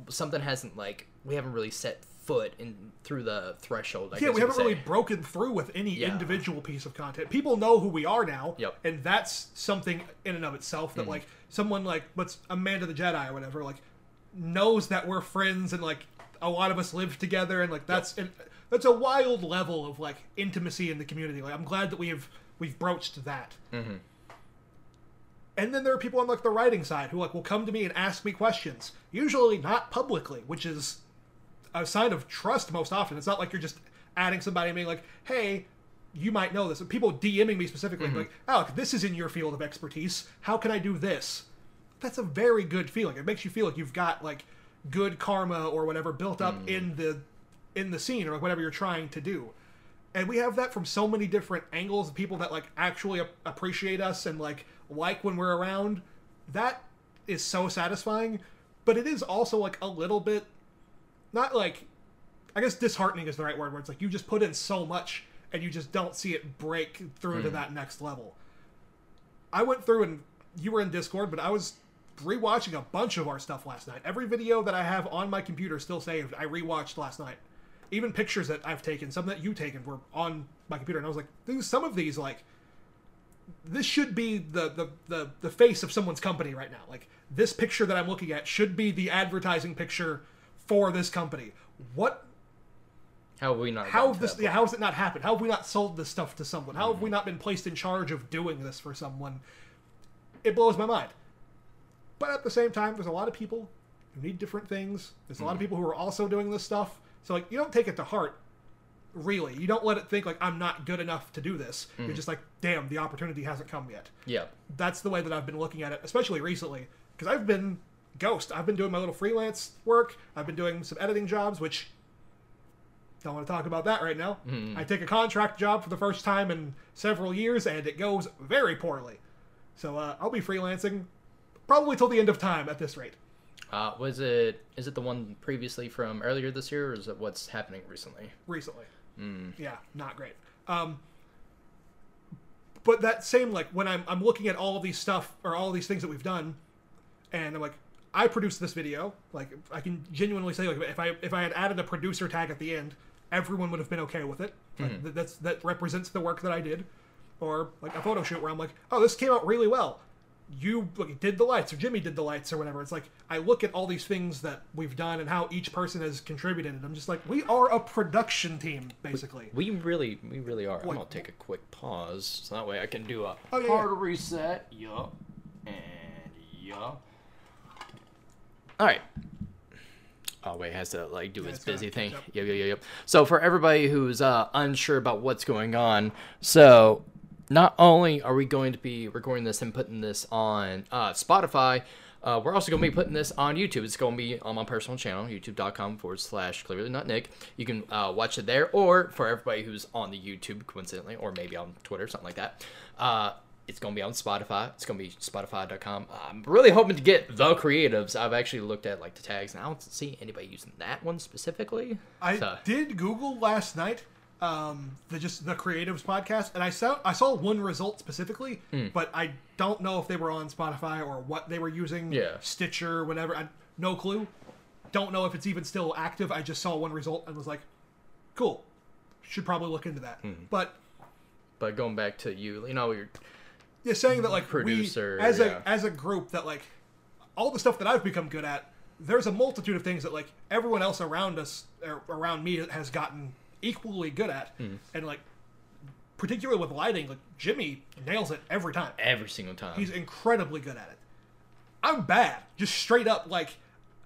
[SPEAKER 1] Something hasn't like we haven't really set foot in through the threshold. I
[SPEAKER 2] Yeah, we haven't really broken through with any
[SPEAKER 1] Yeah.
[SPEAKER 2] individual piece of content. People know who we are now,
[SPEAKER 1] Yep.
[SPEAKER 2] and that's something in and of itself
[SPEAKER 1] Mm-hmm.
[SPEAKER 2] that like someone like what's Amanda the Jedi or whatever like knows that we're friends and like a lot of us live together and like that's and that's a wild level of like intimacy in the community. Like I'm glad that we've we've broached that.
[SPEAKER 1] Mm-hmm.
[SPEAKER 2] And then there are people on like the writing side who like will come to me and ask me questions, usually not publicly, which is a sign of trust most often. It's not like you're just adding somebody and being like, "Hey, you might know this." People DMing me specifically mm-hmm. like, "Alec, this is in your field of expertise. How can I do this?" That's a very good feeling. It makes you feel like you've got like good karma or whatever built up mm. in the in the scene or like whatever you're trying to do. And we have that from so many different angles. People that like actually ap- appreciate us and like like when we're around. That is so satisfying. But it is also like a little bit not like I guess disheartening is the right word where it's like you just put in so much and you just don't see it break through to hmm. that next level. I went through and you were in Discord, but I was rewatching a bunch of our stuff last night. Every video that I have on my computer still saved, I rewatched last night. Even pictures that I've taken, some that you've taken were on my computer, and I was like, "These some of these like this should be the, the the the face of someone's company right now. Like this picture that I'm looking at should be the advertising picture for this company. What
[SPEAKER 1] How have we not?
[SPEAKER 2] how have this yeah, how has it not happened? How have we not sold this stuff to someone? How have we mm-hmm. not been placed in charge of doing this for someone? It blows my mind. But at the same time, there's a lot of people who need different things. There's a lot of mm-hmm. people who are also doing this stuff. So like you don't take it to heart really. You don't let it think like I'm not good enough to do this. You're mm-hmm. just like, damn, the opportunity hasn't come yet.
[SPEAKER 1] Yeah.
[SPEAKER 2] That's the way that I've been looking at it, especially recently, because I've been ghost. I've been doing my little freelance work. I've been doing some editing jobs, which don't want to talk about that right now. I take a contract job for the first time in several years, and it goes very poorly. So uh, I'll be freelancing probably till the end of time at this rate.
[SPEAKER 1] Uh, was it? Is it the one previously from earlier this year, or is it what's happening recently?
[SPEAKER 2] recently. Yeah, not great. Um, but that same like when I'm I'm looking at all of these stuff or all of these things that we've done, and I'm like, I produced this video. Like I can genuinely say like if I if I had added a producer tag at the end, everyone would have been okay with it. Like, mm-hmm. th- that's that represents the work that I did. Or like a photo shoot where I'm like, oh, this came out really well. you like, did the lights or Jimmy did the lights or whatever. It's like I look at all these things that we've done and how each person has contributed, and I'm just like, we are a production team basically.
[SPEAKER 1] We really, we really are. I'm gonna take a quick pause so that way I can do a
[SPEAKER 2] Oh, yeah,
[SPEAKER 1] hard
[SPEAKER 2] yeah.
[SPEAKER 1] reset. Yup, and yup. All right. Oh wait, it has to like do
[SPEAKER 2] Yeah,
[SPEAKER 1] it's busy thing. Yep, yep, yep, yep. So for everybody who's uh, unsure about what's going on, so not only are we going to be recording this and putting this on uh, Spotify, uh, we're also going to be putting this on YouTube. It's going to be on my personal channel, youtube.com forward slash clearly not Nick. You can uh, watch it there, or for everybody who's on the YouTube, coincidentally, or maybe on Twitter, something like that. It's going to be on Spotify. It's going to be spotify.com. I'm really hoping to get the creatives. I've actually looked at like the tags, and I don't see anybody using that one specifically.
[SPEAKER 2] I
[SPEAKER 1] So-
[SPEAKER 2] did Google last night um, the just the creatives podcast, and I saw I saw one result specifically,
[SPEAKER 1] Hmm.
[SPEAKER 2] but I don't know if they were on Spotify or what they were using.
[SPEAKER 1] Yeah.
[SPEAKER 2] Stitcher, whatever. I, no clue. Don't know if it's even still active. I just saw one result and was like, cool. Should probably look into that.
[SPEAKER 1] Hmm.
[SPEAKER 2] But
[SPEAKER 1] But going back to you, you know, you're
[SPEAKER 2] yeah, saying that like
[SPEAKER 1] Producer,
[SPEAKER 2] we, as
[SPEAKER 1] yeah.
[SPEAKER 2] a as a group that like all the stuff that I've become good at. There's a multitude of things that like everyone else around us or around me has gotten equally good at,
[SPEAKER 1] Hmm.
[SPEAKER 2] and like particularly with lighting, like Jimmy nails it every time.
[SPEAKER 1] every single time.
[SPEAKER 2] He's incredibly good at it. I'm bad, just straight up like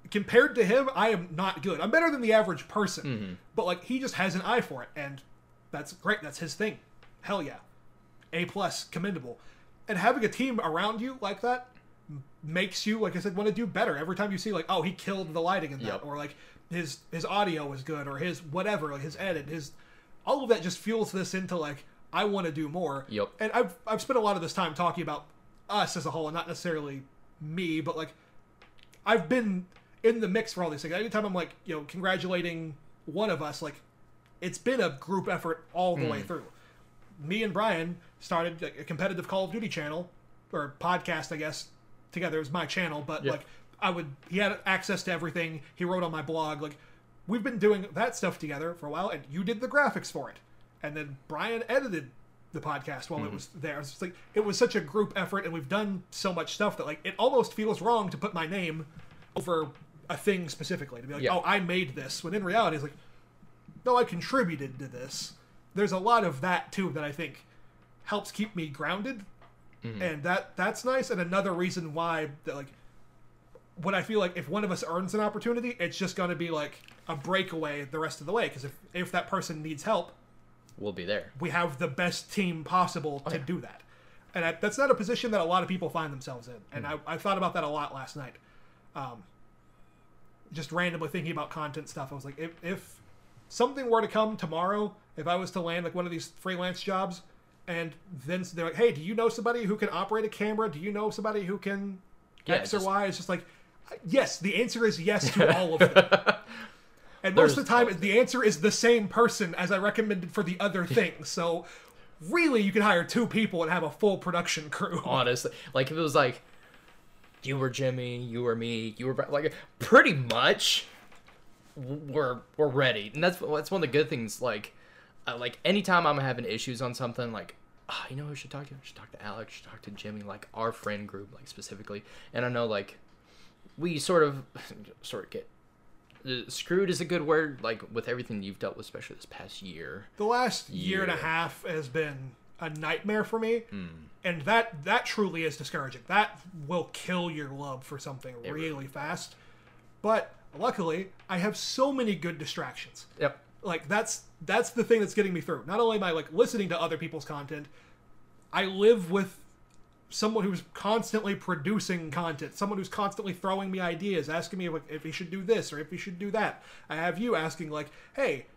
[SPEAKER 2] compared to him, I am not good. I'm better than the average person,
[SPEAKER 1] Mm-hmm.
[SPEAKER 2] but like he just has an eye for it, and that's great. That's his thing. Hell yeah, a plus, commendable. And having a team around you like that makes you, like I said, want to do better. Every time you see like, oh, he killed the lighting in that,
[SPEAKER 1] Yep.
[SPEAKER 2] or like his his audio was good, or his whatever, like his edit, his all of that just fuels this into like I want to do more.
[SPEAKER 1] Yep.
[SPEAKER 2] And I've I've spent a lot of this time talking about us as a whole, and not necessarily me, but like I've been in the mix for all these things. Anytime I'm like, you know, congratulating one of us, like it's been a group effort all the way mm. through. Me and Brian started a competitive Call of Duty channel or podcast, I guess. Together it was my channel, but
[SPEAKER 1] Yeah.
[SPEAKER 2] like I would, he had access to everything. He wrote on my blog. Like we've been doing that stuff together for a while, and you did the graphics for it, and then Brian edited the podcast while it mm-hmm. was there. It's like it was such a group effort, and we've done so much stuff that like it almost feels wrong to put my name over a thing specifically to be like,
[SPEAKER 1] Yeah.
[SPEAKER 2] oh, I made this. When in reality, it's like, no, I contributed to this. There's a lot of that too that I think helps keep me grounded, and that that's nice. And another reason why that like what I feel like if one of us earns an opportunity, it's just going to be like a breakaway the rest of the way. Because if if that person needs help,
[SPEAKER 1] we'll be there.
[SPEAKER 2] we have the best team possible to do that. And I, that's not a position that a lot of people find themselves in. And I, I thought about that a lot last night. Um, just randomly thinking about content stuff. I was like, if, if something were to come tomorrow, if I was to land like one of these freelance jobs, and then they're like, hey, do you know somebody who can operate a camera? Do you know somebody who can
[SPEAKER 1] Yeah,
[SPEAKER 2] X or
[SPEAKER 1] just-
[SPEAKER 2] Y? It's just like, yes, the answer is yes to all of them. And most of the time, the answer is the same person as I recommended for the other thing. So, really, you can hire two people and have a full production crew.
[SPEAKER 1] Honestly, like if it was like you were Jimmy, you were me, you were like pretty much we're we're ready, and that's that's one of the good things. Like uh, like anytime I'm having issues on something, like ah, you know who I should talk to? I should talk to Alex. I should talk to Jimmy, like our friend group, like specifically. And I know like we sort of sort of get. uh, Screwed is a good word, like with everything you've dealt with, especially this past year.
[SPEAKER 2] The last year and a half has been a nightmare for me,
[SPEAKER 1] Hmm.
[SPEAKER 2] and that that truly is discouraging. That will kill your love for something really fast. But luckily, I have so many good distractions.
[SPEAKER 1] Yep.
[SPEAKER 2] Like that's that's the thing that's getting me through. Not only am I like listening to other people's content, I live with someone who's constantly producing content, someone who's constantly throwing me ideas, asking me if, if he should do this or if he should do that. I have you asking like, "Hey,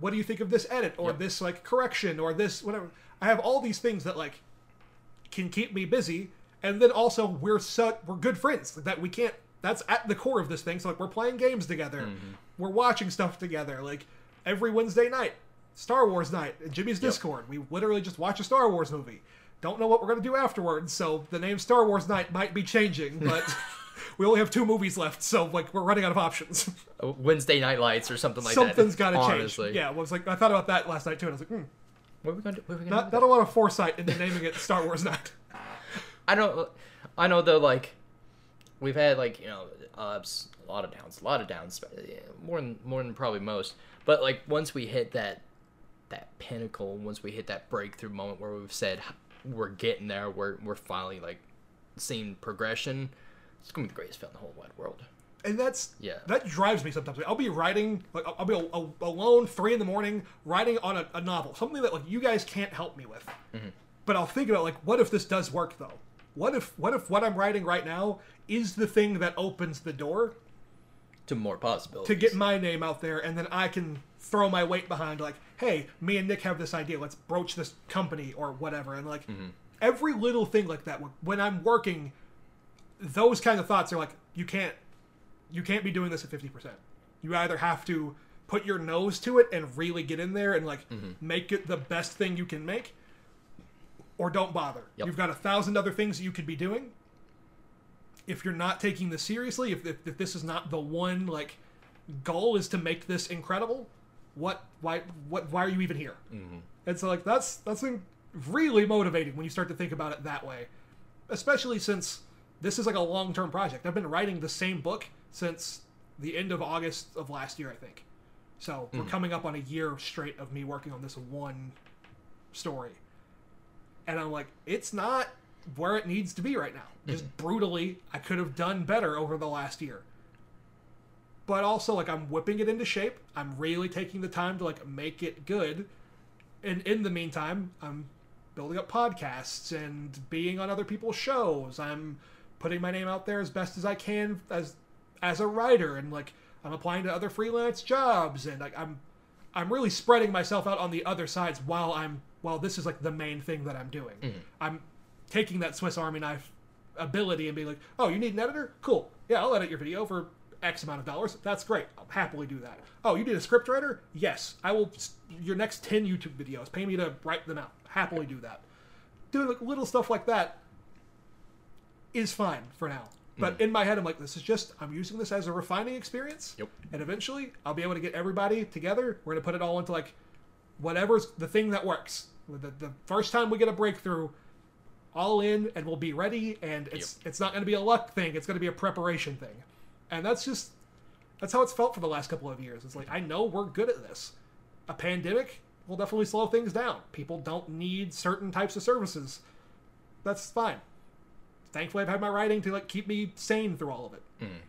[SPEAKER 2] what do you think of this edit or
[SPEAKER 1] Yep.
[SPEAKER 2] this like correction or this whatever?" I have all these things that like can keep me busy, and then also we're so we're good friends like, that we can't. That's at the core of this thing. So like we're playing games together, mm-hmm. we're watching stuff together. Like every Wednesday night, Star Wars night in Jimmy's Discord. We literally just watch a Star Wars movie. Don't know what we're gonna do afterwards, so the name Star Wars Night might be changing, but we only have two movies left, so like we're running out of options.
[SPEAKER 1] Uh, Wednesday night lights or something like
[SPEAKER 2] Something's
[SPEAKER 1] that.
[SPEAKER 2] Something's got to change.
[SPEAKER 1] honestly.
[SPEAKER 2] Yeah, I was like, I thought about that last night too, and I was like, hmm,
[SPEAKER 1] What are we gonna do? What are we gonna
[SPEAKER 2] not,
[SPEAKER 1] do?
[SPEAKER 2] not a lot of foresight into naming it Star Wars Night.
[SPEAKER 1] I know, I know though. Like, we've had like you know ups, a lot of downs, a lot of downs, more than more than probably most. But like once we hit that that pinnacle, once we hit that breakthrough moment where we've said we're getting there, we're we're finally like seeing progression. It's gonna be the greatest film in the whole wide world.
[SPEAKER 2] and that's
[SPEAKER 1] Yeah.
[SPEAKER 2] that drives me sometimes i'll be writing like i'll I'll be a, a- alone three in the morning writing on a, a novel something that like you guys can't help me with
[SPEAKER 1] Mm-hmm.
[SPEAKER 2] but i'll think about like what if this does work though what if what if what i'm writing right now is the thing that opens the door
[SPEAKER 1] To more possibilities.
[SPEAKER 2] to get my name out there and then i can throw my weight behind like hey me and nick have this idea let's broach this company or whatever. And like mm-hmm. every little thing like that when i'm working those kind of thoughts are like you can't you can't be doing this at 50% you either have to put your nose to it and really get in there and like mm-hmm. make it the best thing you can make or don't bother.
[SPEAKER 1] Yep.
[SPEAKER 2] you've got a thousand other things you could be doing if you're not taking this seriously if, if, if this is not the one like goal is to make this incredible what why what why are you even here? Mm-hmm. and so like that's that's really motivating when you start to think about it that way especially since this is like a long-term project. I've been writing the same book since the end of august of last year i think. So we're coming up on a year straight of me working on this one story. And i'm like it's not where it needs to be right now just mm-hmm. brutally i could have done better over the last year but also like I'm whipping it into shape. I'm really taking the time to like make it good. And in the meantime, I'm building up podcasts and being on other people's shows. I'm putting my name out there as best as I can as as a writer and like I'm applying to other freelance jobs and like I'm I'm really spreading myself out on the other sides while I'm while this is like the main thing that I'm doing. Mm-hmm. I'm taking that Swiss Army knife ability and being like, "Oh, you need an editor? Cool. Yeah, I'll edit your video for X amount of dollars. That's great. I'll happily do that. Oh, you need a script writer? Yes, I will. Your next ten YouTube videos, pay me to write them out. Happily do that. Doing like little stuff like that is fine for now. But mm. in my head, I'm like, this is just I'm using this as a refining experience.
[SPEAKER 1] Yep.
[SPEAKER 2] And eventually, I'll be able to get everybody together. We're gonna put it all into like whatever's the thing that works. The, the first time we get a breakthrough, all in and we'll be ready and it's it's not going to be a luck thing it's going to be a preparation thing. And that's just that's how it's felt for the last couple of years. It's like i know we're good at this. A pandemic will definitely slow things down. People don't need certain types of services. That's fine. Thankfully i've had my writing to like keep me sane through all of it. Hmm.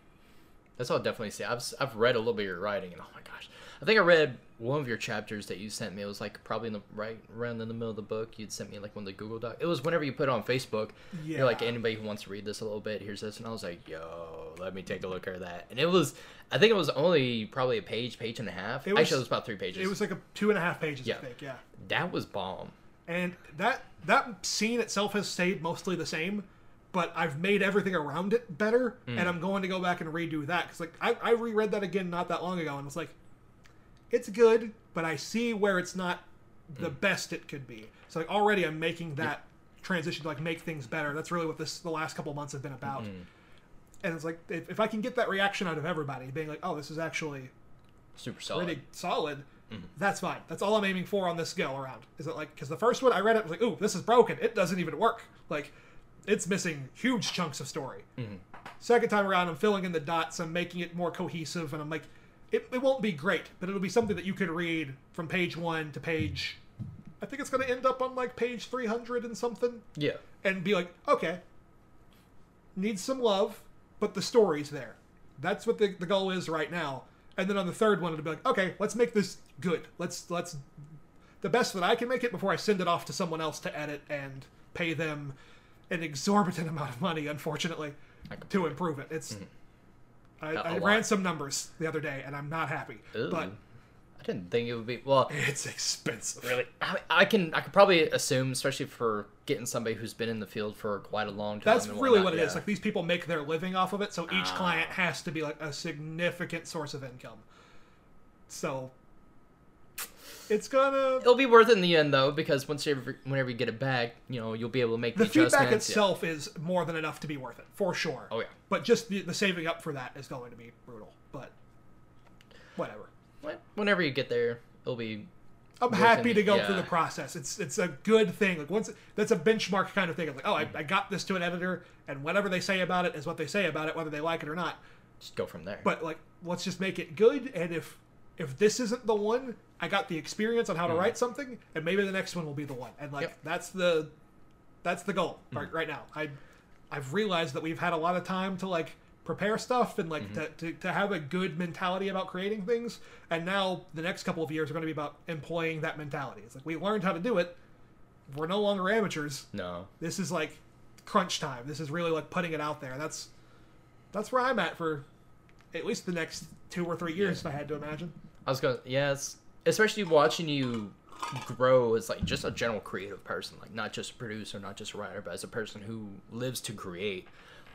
[SPEAKER 1] That's all definitely see. I've I've read a little bit of your writing, and oh my gosh, I think I read one of your chapters that you sent me. It was like probably in the right around in the middle of the book. You'd sent me like one of the Google Doc. It was whenever you put it on Facebook. yeah. You're like anybody who wants to read this a little bit, here's this, and I was like, yo, let me take a look at that. And it was, I think it was only probably a page, page and a half.
[SPEAKER 2] It was-
[SPEAKER 1] Actually, it was about three pages.
[SPEAKER 2] it was like a two and a half pages
[SPEAKER 1] Yeah.
[SPEAKER 2] i think yeah
[SPEAKER 1] that was bomb.
[SPEAKER 2] and that that scene itself has stayed mostly the same but i've made everything around it better and mm. i'm going to go back and redo that because like I, I reread that again not that long ago and it's like it's good but i see where it's not the mm. best it could be so like already i'm making that transition to like make things better that's really what this the last couple months have been about mm-hmm. and it's like if, if i can get that reaction out of everybody being like oh this is actually
[SPEAKER 1] Super solid.
[SPEAKER 2] pretty solid, mm-hmm. that's fine. That's all I'm aiming for on this go around. Is it like because the first one I read it was like, ooh, this is broken. It doesn't even work. Like, it's missing huge chunks of story. Mm-hmm. Second time around, I'm filling in the dots. I'm making it more cohesive, and I'm like, it, it won't be great, but it'll be something that you could read from page one to page. I think it's going to end up on like page 300 and something,
[SPEAKER 1] Yeah.
[SPEAKER 2] and be like, okay, needs some love, but the story's there. That's what the, the goal is right now. And then on the third one, it'll be like, okay, let's make this good. Let's let's the best that I can make it before I send it off to someone else to edit and pay them an exorbitant amount of money, unfortunately, to improve it. It's I, I ran some numbers the other day, and I'm not happy.
[SPEAKER 1] Ooh.
[SPEAKER 2] But
[SPEAKER 1] I didn't think it would be well.
[SPEAKER 2] it's expensive.
[SPEAKER 1] Really, I, I can I could probably assume, especially for getting somebody who's been in the field for quite a long time.
[SPEAKER 2] That's really what it is.
[SPEAKER 1] yeah.
[SPEAKER 2] Like these people make their living off of it, so each
[SPEAKER 1] Ah.
[SPEAKER 2] client has to be like a significant source of income. So it's gonna
[SPEAKER 1] It'll be worth it in the end, though, because once you ever, whenever you get it back, you know you'll be able to make the,
[SPEAKER 2] the feedback
[SPEAKER 1] adjustments. yeah.
[SPEAKER 2] itself is more than enough to be worth it for sure.
[SPEAKER 1] Oh yeah.
[SPEAKER 2] But just the, the saving up for that is going to be brutal. But whatever.
[SPEAKER 1] When- Whenever you get there, it'll be
[SPEAKER 2] I'm happy to go through the process. It's it's a good thing. Like once that's a benchmark kind of thing. It's like, oh, I, I got this to an editor, and whatever they say about it is what they say about it, whether they like it or not.
[SPEAKER 1] Just go from there.
[SPEAKER 2] But like, let's just make it good. And if if this isn't the one, I got the experience on how to mm-hmm. write something, and maybe the next one will be the one. And like,
[SPEAKER 1] Yep.
[SPEAKER 2] that's the that's the goal right, mm-hmm. right now. I I've realized that we've had a lot of time to like prepare stuff and like mm-hmm. to, to, to have a good mentality about creating things. And now the next couple of years are going to be about employing that mentality. It's like we learned how to do it. We're no longer amateurs.
[SPEAKER 1] No.
[SPEAKER 2] this is like crunch time. This is really like putting it out there. That's that's where i'm at for at least the next two or three years if i had to imagine.
[SPEAKER 1] I was gonna yeah, it's, especially watching you grow as like just a general creative person, like not just a producer, not just a writer, but as a person who lives to create.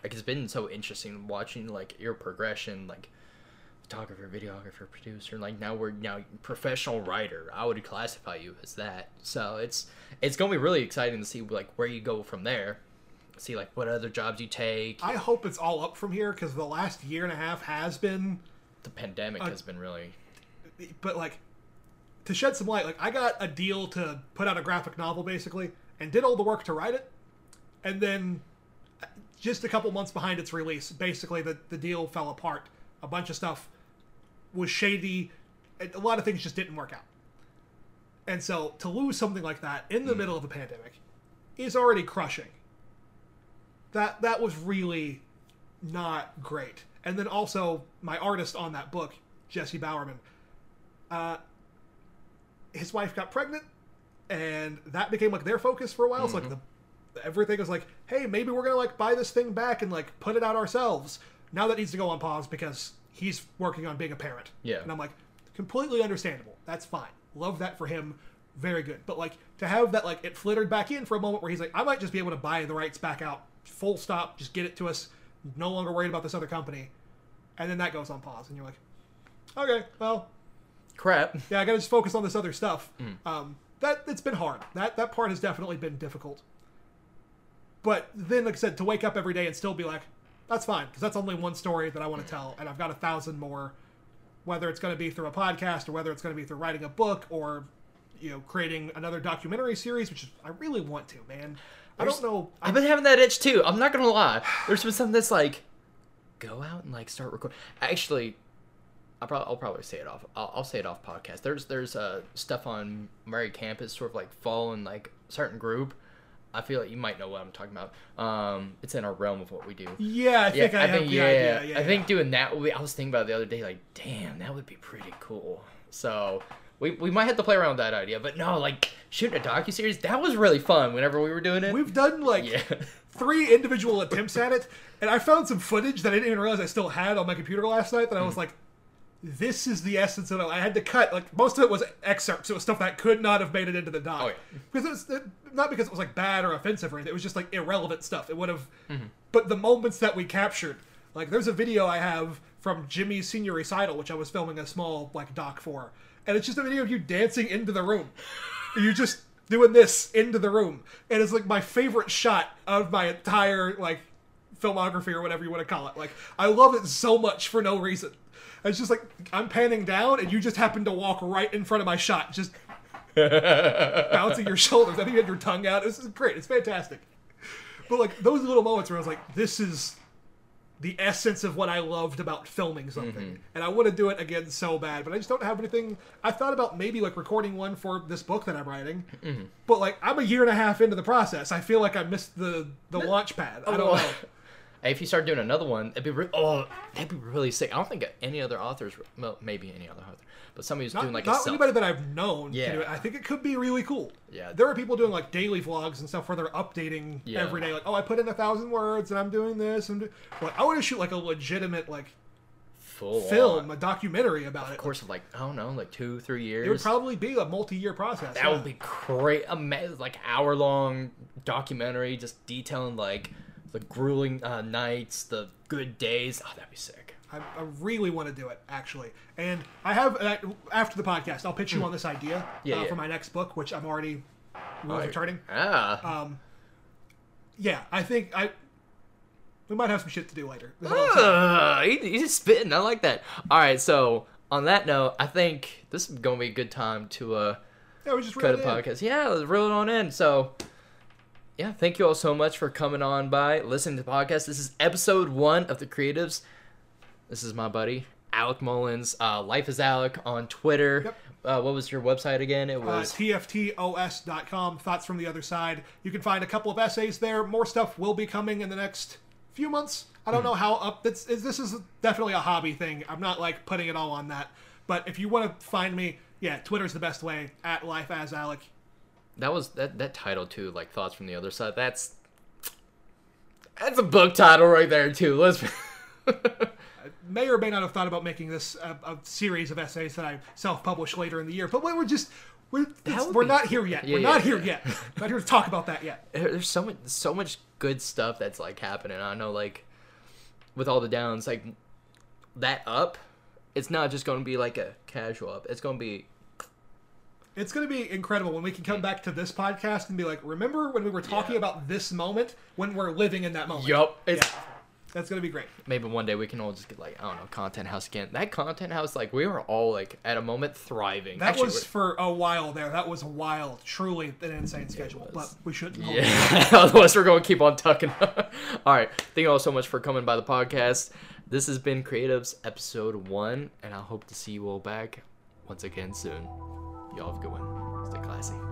[SPEAKER 1] Like it's been so interesting watching like your progression, like photographer, videographer, producer. Like now we're now professional writer. I would classify you as that. So it's it's gonna be really exciting to see like where you go from there. See like what other jobs you take.
[SPEAKER 2] i hope it's all up from here because the last year and a half has been
[SPEAKER 1] The pandemic has been really
[SPEAKER 2] but like to shed some light like i got a deal to put out a graphic novel basically and did all the work to write it. And then just a couple months behind its release basically the, the deal fell apart. A bunch of stuff was shady. A lot of things just didn't work out. And so to lose something like that in the middle of a pandemic is already crushing. That that was really not great. And then also my artist on that book jesse bowerman uh, his wife got pregnant, and that became like their focus for a while. So like mm-hmm. the everything was like, hey, maybe we're gonna like buy this thing back and like put it out ourselves. Now that needs to go on pause because he's working on being a parent.
[SPEAKER 1] Yeah.
[SPEAKER 2] and I'm like, completely understandable. That's fine. Love that for him. Very good. But like to have that like it flittered back in for a moment where he's like, I might just be able to buy the rights back out, full stop, just get it to us. No longer worried about this other company, and then that goes on pause, and you're like, okay, well,
[SPEAKER 1] crap.
[SPEAKER 2] yeah, I gotta just focus on this other stuff. Um, that it's been hard. That that part has definitely been difficult. But then, like I said, to wake up every day and still be like, that's fine because that's only one story that I want to tell, and I've got a thousand more. Whether it's going to be through a podcast or whether it's going to be through writing a book or, you know, creating another documentary series, which is, I really want to, man. I don't know.
[SPEAKER 1] I've been having that itch too. I'm not gonna lie. There's been something that's like, go out and like start recording. Actually, I'll probably, I'll probably say it off. I'll, I'll say it off podcast. There's there's uh stuff on Murray campus, sort of like following like certain group. I feel like you might know what I'm talking about. Um, it's in our realm of what we do.
[SPEAKER 2] Yeah, I think I, have the
[SPEAKER 1] yeah,
[SPEAKER 2] idea. Yeah,
[SPEAKER 1] I think
[SPEAKER 2] yeah.
[SPEAKER 1] doing that. Would be, I was thinking about it the other day. Like, damn, that would be pretty cool. So we, we might have to play around with that idea. But no, like shooting a docu series that was really fun. Whenever we were doing it,
[SPEAKER 2] we've done like
[SPEAKER 1] yeah,
[SPEAKER 2] three individual attempts at it, and I found some footage that I didn't even realize I still had on my computer last night. That I was
[SPEAKER 1] Hmm.
[SPEAKER 2] like, "This is the essence of it." I had to cut like most of it was excerpts. It was stuff that could not have made it into the doc.
[SPEAKER 1] Oh, yeah.
[SPEAKER 2] because it was it, not because it was like bad or offensive or anything. It was just like irrelevant stuff. It would have,
[SPEAKER 1] Mm-hmm.
[SPEAKER 2] but the moments that we captured, like there's a video I have from Jimmy's senior recital, which I was filming a small like doc for, and it's just a video of you dancing into the room. you just doing this into the room, and it's like my favorite shot of my entire like filmography or whatever you want to call it. Like I love it so much for no reason. It's just like I'm panning down, and you just happen to walk right in front of my shot, just bouncing your shoulders. I think you had your tongue out. This is great. It's fantastic. But like those little moments where I was like, this is the essence of what I loved about filming something. Mm-hmm. And I want to do it again so bad, but I just don't have anything. I thought about maybe like recording one for this book that I'm writing. Mm-hmm. But like I'm a year and a half into the process. I feel like I missed the the launch pad. I oh, don't know.
[SPEAKER 1] Hey, if you start doing another one, it'd be re- oh, that'd be really sick. I don't think any other authors, well, maybe any other author, but somebody who's
[SPEAKER 2] Not,
[SPEAKER 1] doing like a
[SPEAKER 2] not anybody that I've known.
[SPEAKER 1] Yeah.
[SPEAKER 2] Can do it. I think it could be really cool.
[SPEAKER 1] Yeah.
[SPEAKER 2] There are people doing like daily vlogs and stuff where they're updating
[SPEAKER 1] Yeah.
[SPEAKER 2] every day. Like, oh, I put in a thousand words and I'm doing this and do-" like I want to shoot like a legitimate like
[SPEAKER 1] full
[SPEAKER 2] film,
[SPEAKER 1] on.
[SPEAKER 2] a documentary about it.
[SPEAKER 1] Of course, of like I don't know, like two, three years.
[SPEAKER 2] it would probably be a multi-year process.
[SPEAKER 1] that
[SPEAKER 2] yeah.
[SPEAKER 1] would be great. Like hour long documentary, just detailing like the grueling uh, nights, the good days. Oh, that'd be sick.
[SPEAKER 2] I, I really want to do it actually, and I have uh, after the podcast, I'll pitch you on this idea
[SPEAKER 1] Hmm. Yeah,
[SPEAKER 2] uh,
[SPEAKER 1] yeah.
[SPEAKER 2] for my next book, which I'm already wheels
[SPEAKER 1] Oh,
[SPEAKER 2] turning.
[SPEAKER 1] Ah.
[SPEAKER 2] Um, yeah, I think I we might have some shit to do later. is all I'm saying.
[SPEAKER 1] Ugh, he- he's just spitting. I like that. All right, so on that note, I think this is gonna be a good time to uh
[SPEAKER 2] Yeah, we just
[SPEAKER 1] cut a
[SPEAKER 2] it in.
[SPEAKER 1] podcast. Yeah, let's reel it on in. So, yeah, thank you all so much for coming on by, listening to the podcast. This is episode one of the Creatives. This is my buddy Alec Mullins. Uh, Life is Alec on Twitter.
[SPEAKER 2] Yep.
[SPEAKER 1] Uh, what was your website again? It was
[SPEAKER 2] Uh,
[SPEAKER 1] was
[SPEAKER 2] TFTOS.com, Thoughts from the Other Side. You can find a couple of essays there. More stuff will be coming in the next few months. I don't know how up. This, this is definitely a hobby thing. I'm not like putting it all on that. But if you want to find me, yeah, Twitter's the best way at Life as Alec.
[SPEAKER 1] That was that that title too. Like thoughts from the other side. That's that's a book title right there too. Let's.
[SPEAKER 2] May or may not have thought about making this a, a series of essays that I self-publish later in the year, but we're just we're we're not here yet.
[SPEAKER 1] Yeah,
[SPEAKER 2] we're
[SPEAKER 1] yeah,
[SPEAKER 2] not here
[SPEAKER 1] yeah.
[SPEAKER 2] yet. not here to talk about that yet.
[SPEAKER 1] there's so much so much good stuff that's like happening. I know like with all the downs, like that up, it's not just gonna be like a casual up. It's gonna be
[SPEAKER 2] It's going to be incredible when we can come back to this podcast and be like, remember when we were talking
[SPEAKER 1] Yeah.
[SPEAKER 2] about this moment when we're living in that moment?
[SPEAKER 1] yup. It's
[SPEAKER 2] Yeah. That's going to be great.
[SPEAKER 1] maybe one day we can all just get like I don't know content house again. That content house, like we were all like at a moment thriving.
[SPEAKER 2] That
[SPEAKER 1] Actually,
[SPEAKER 2] was for a while there. That was wild. Truly an insane schedule. But we shouldn't.
[SPEAKER 1] we're- yeah. Otherwise, we're gonna keep on tucking. all right. Thank you all so much for coming by the podcast. This has been Creatives episode one, and I hope to see you all back once again soon. Y'all have a good one. Stay classy.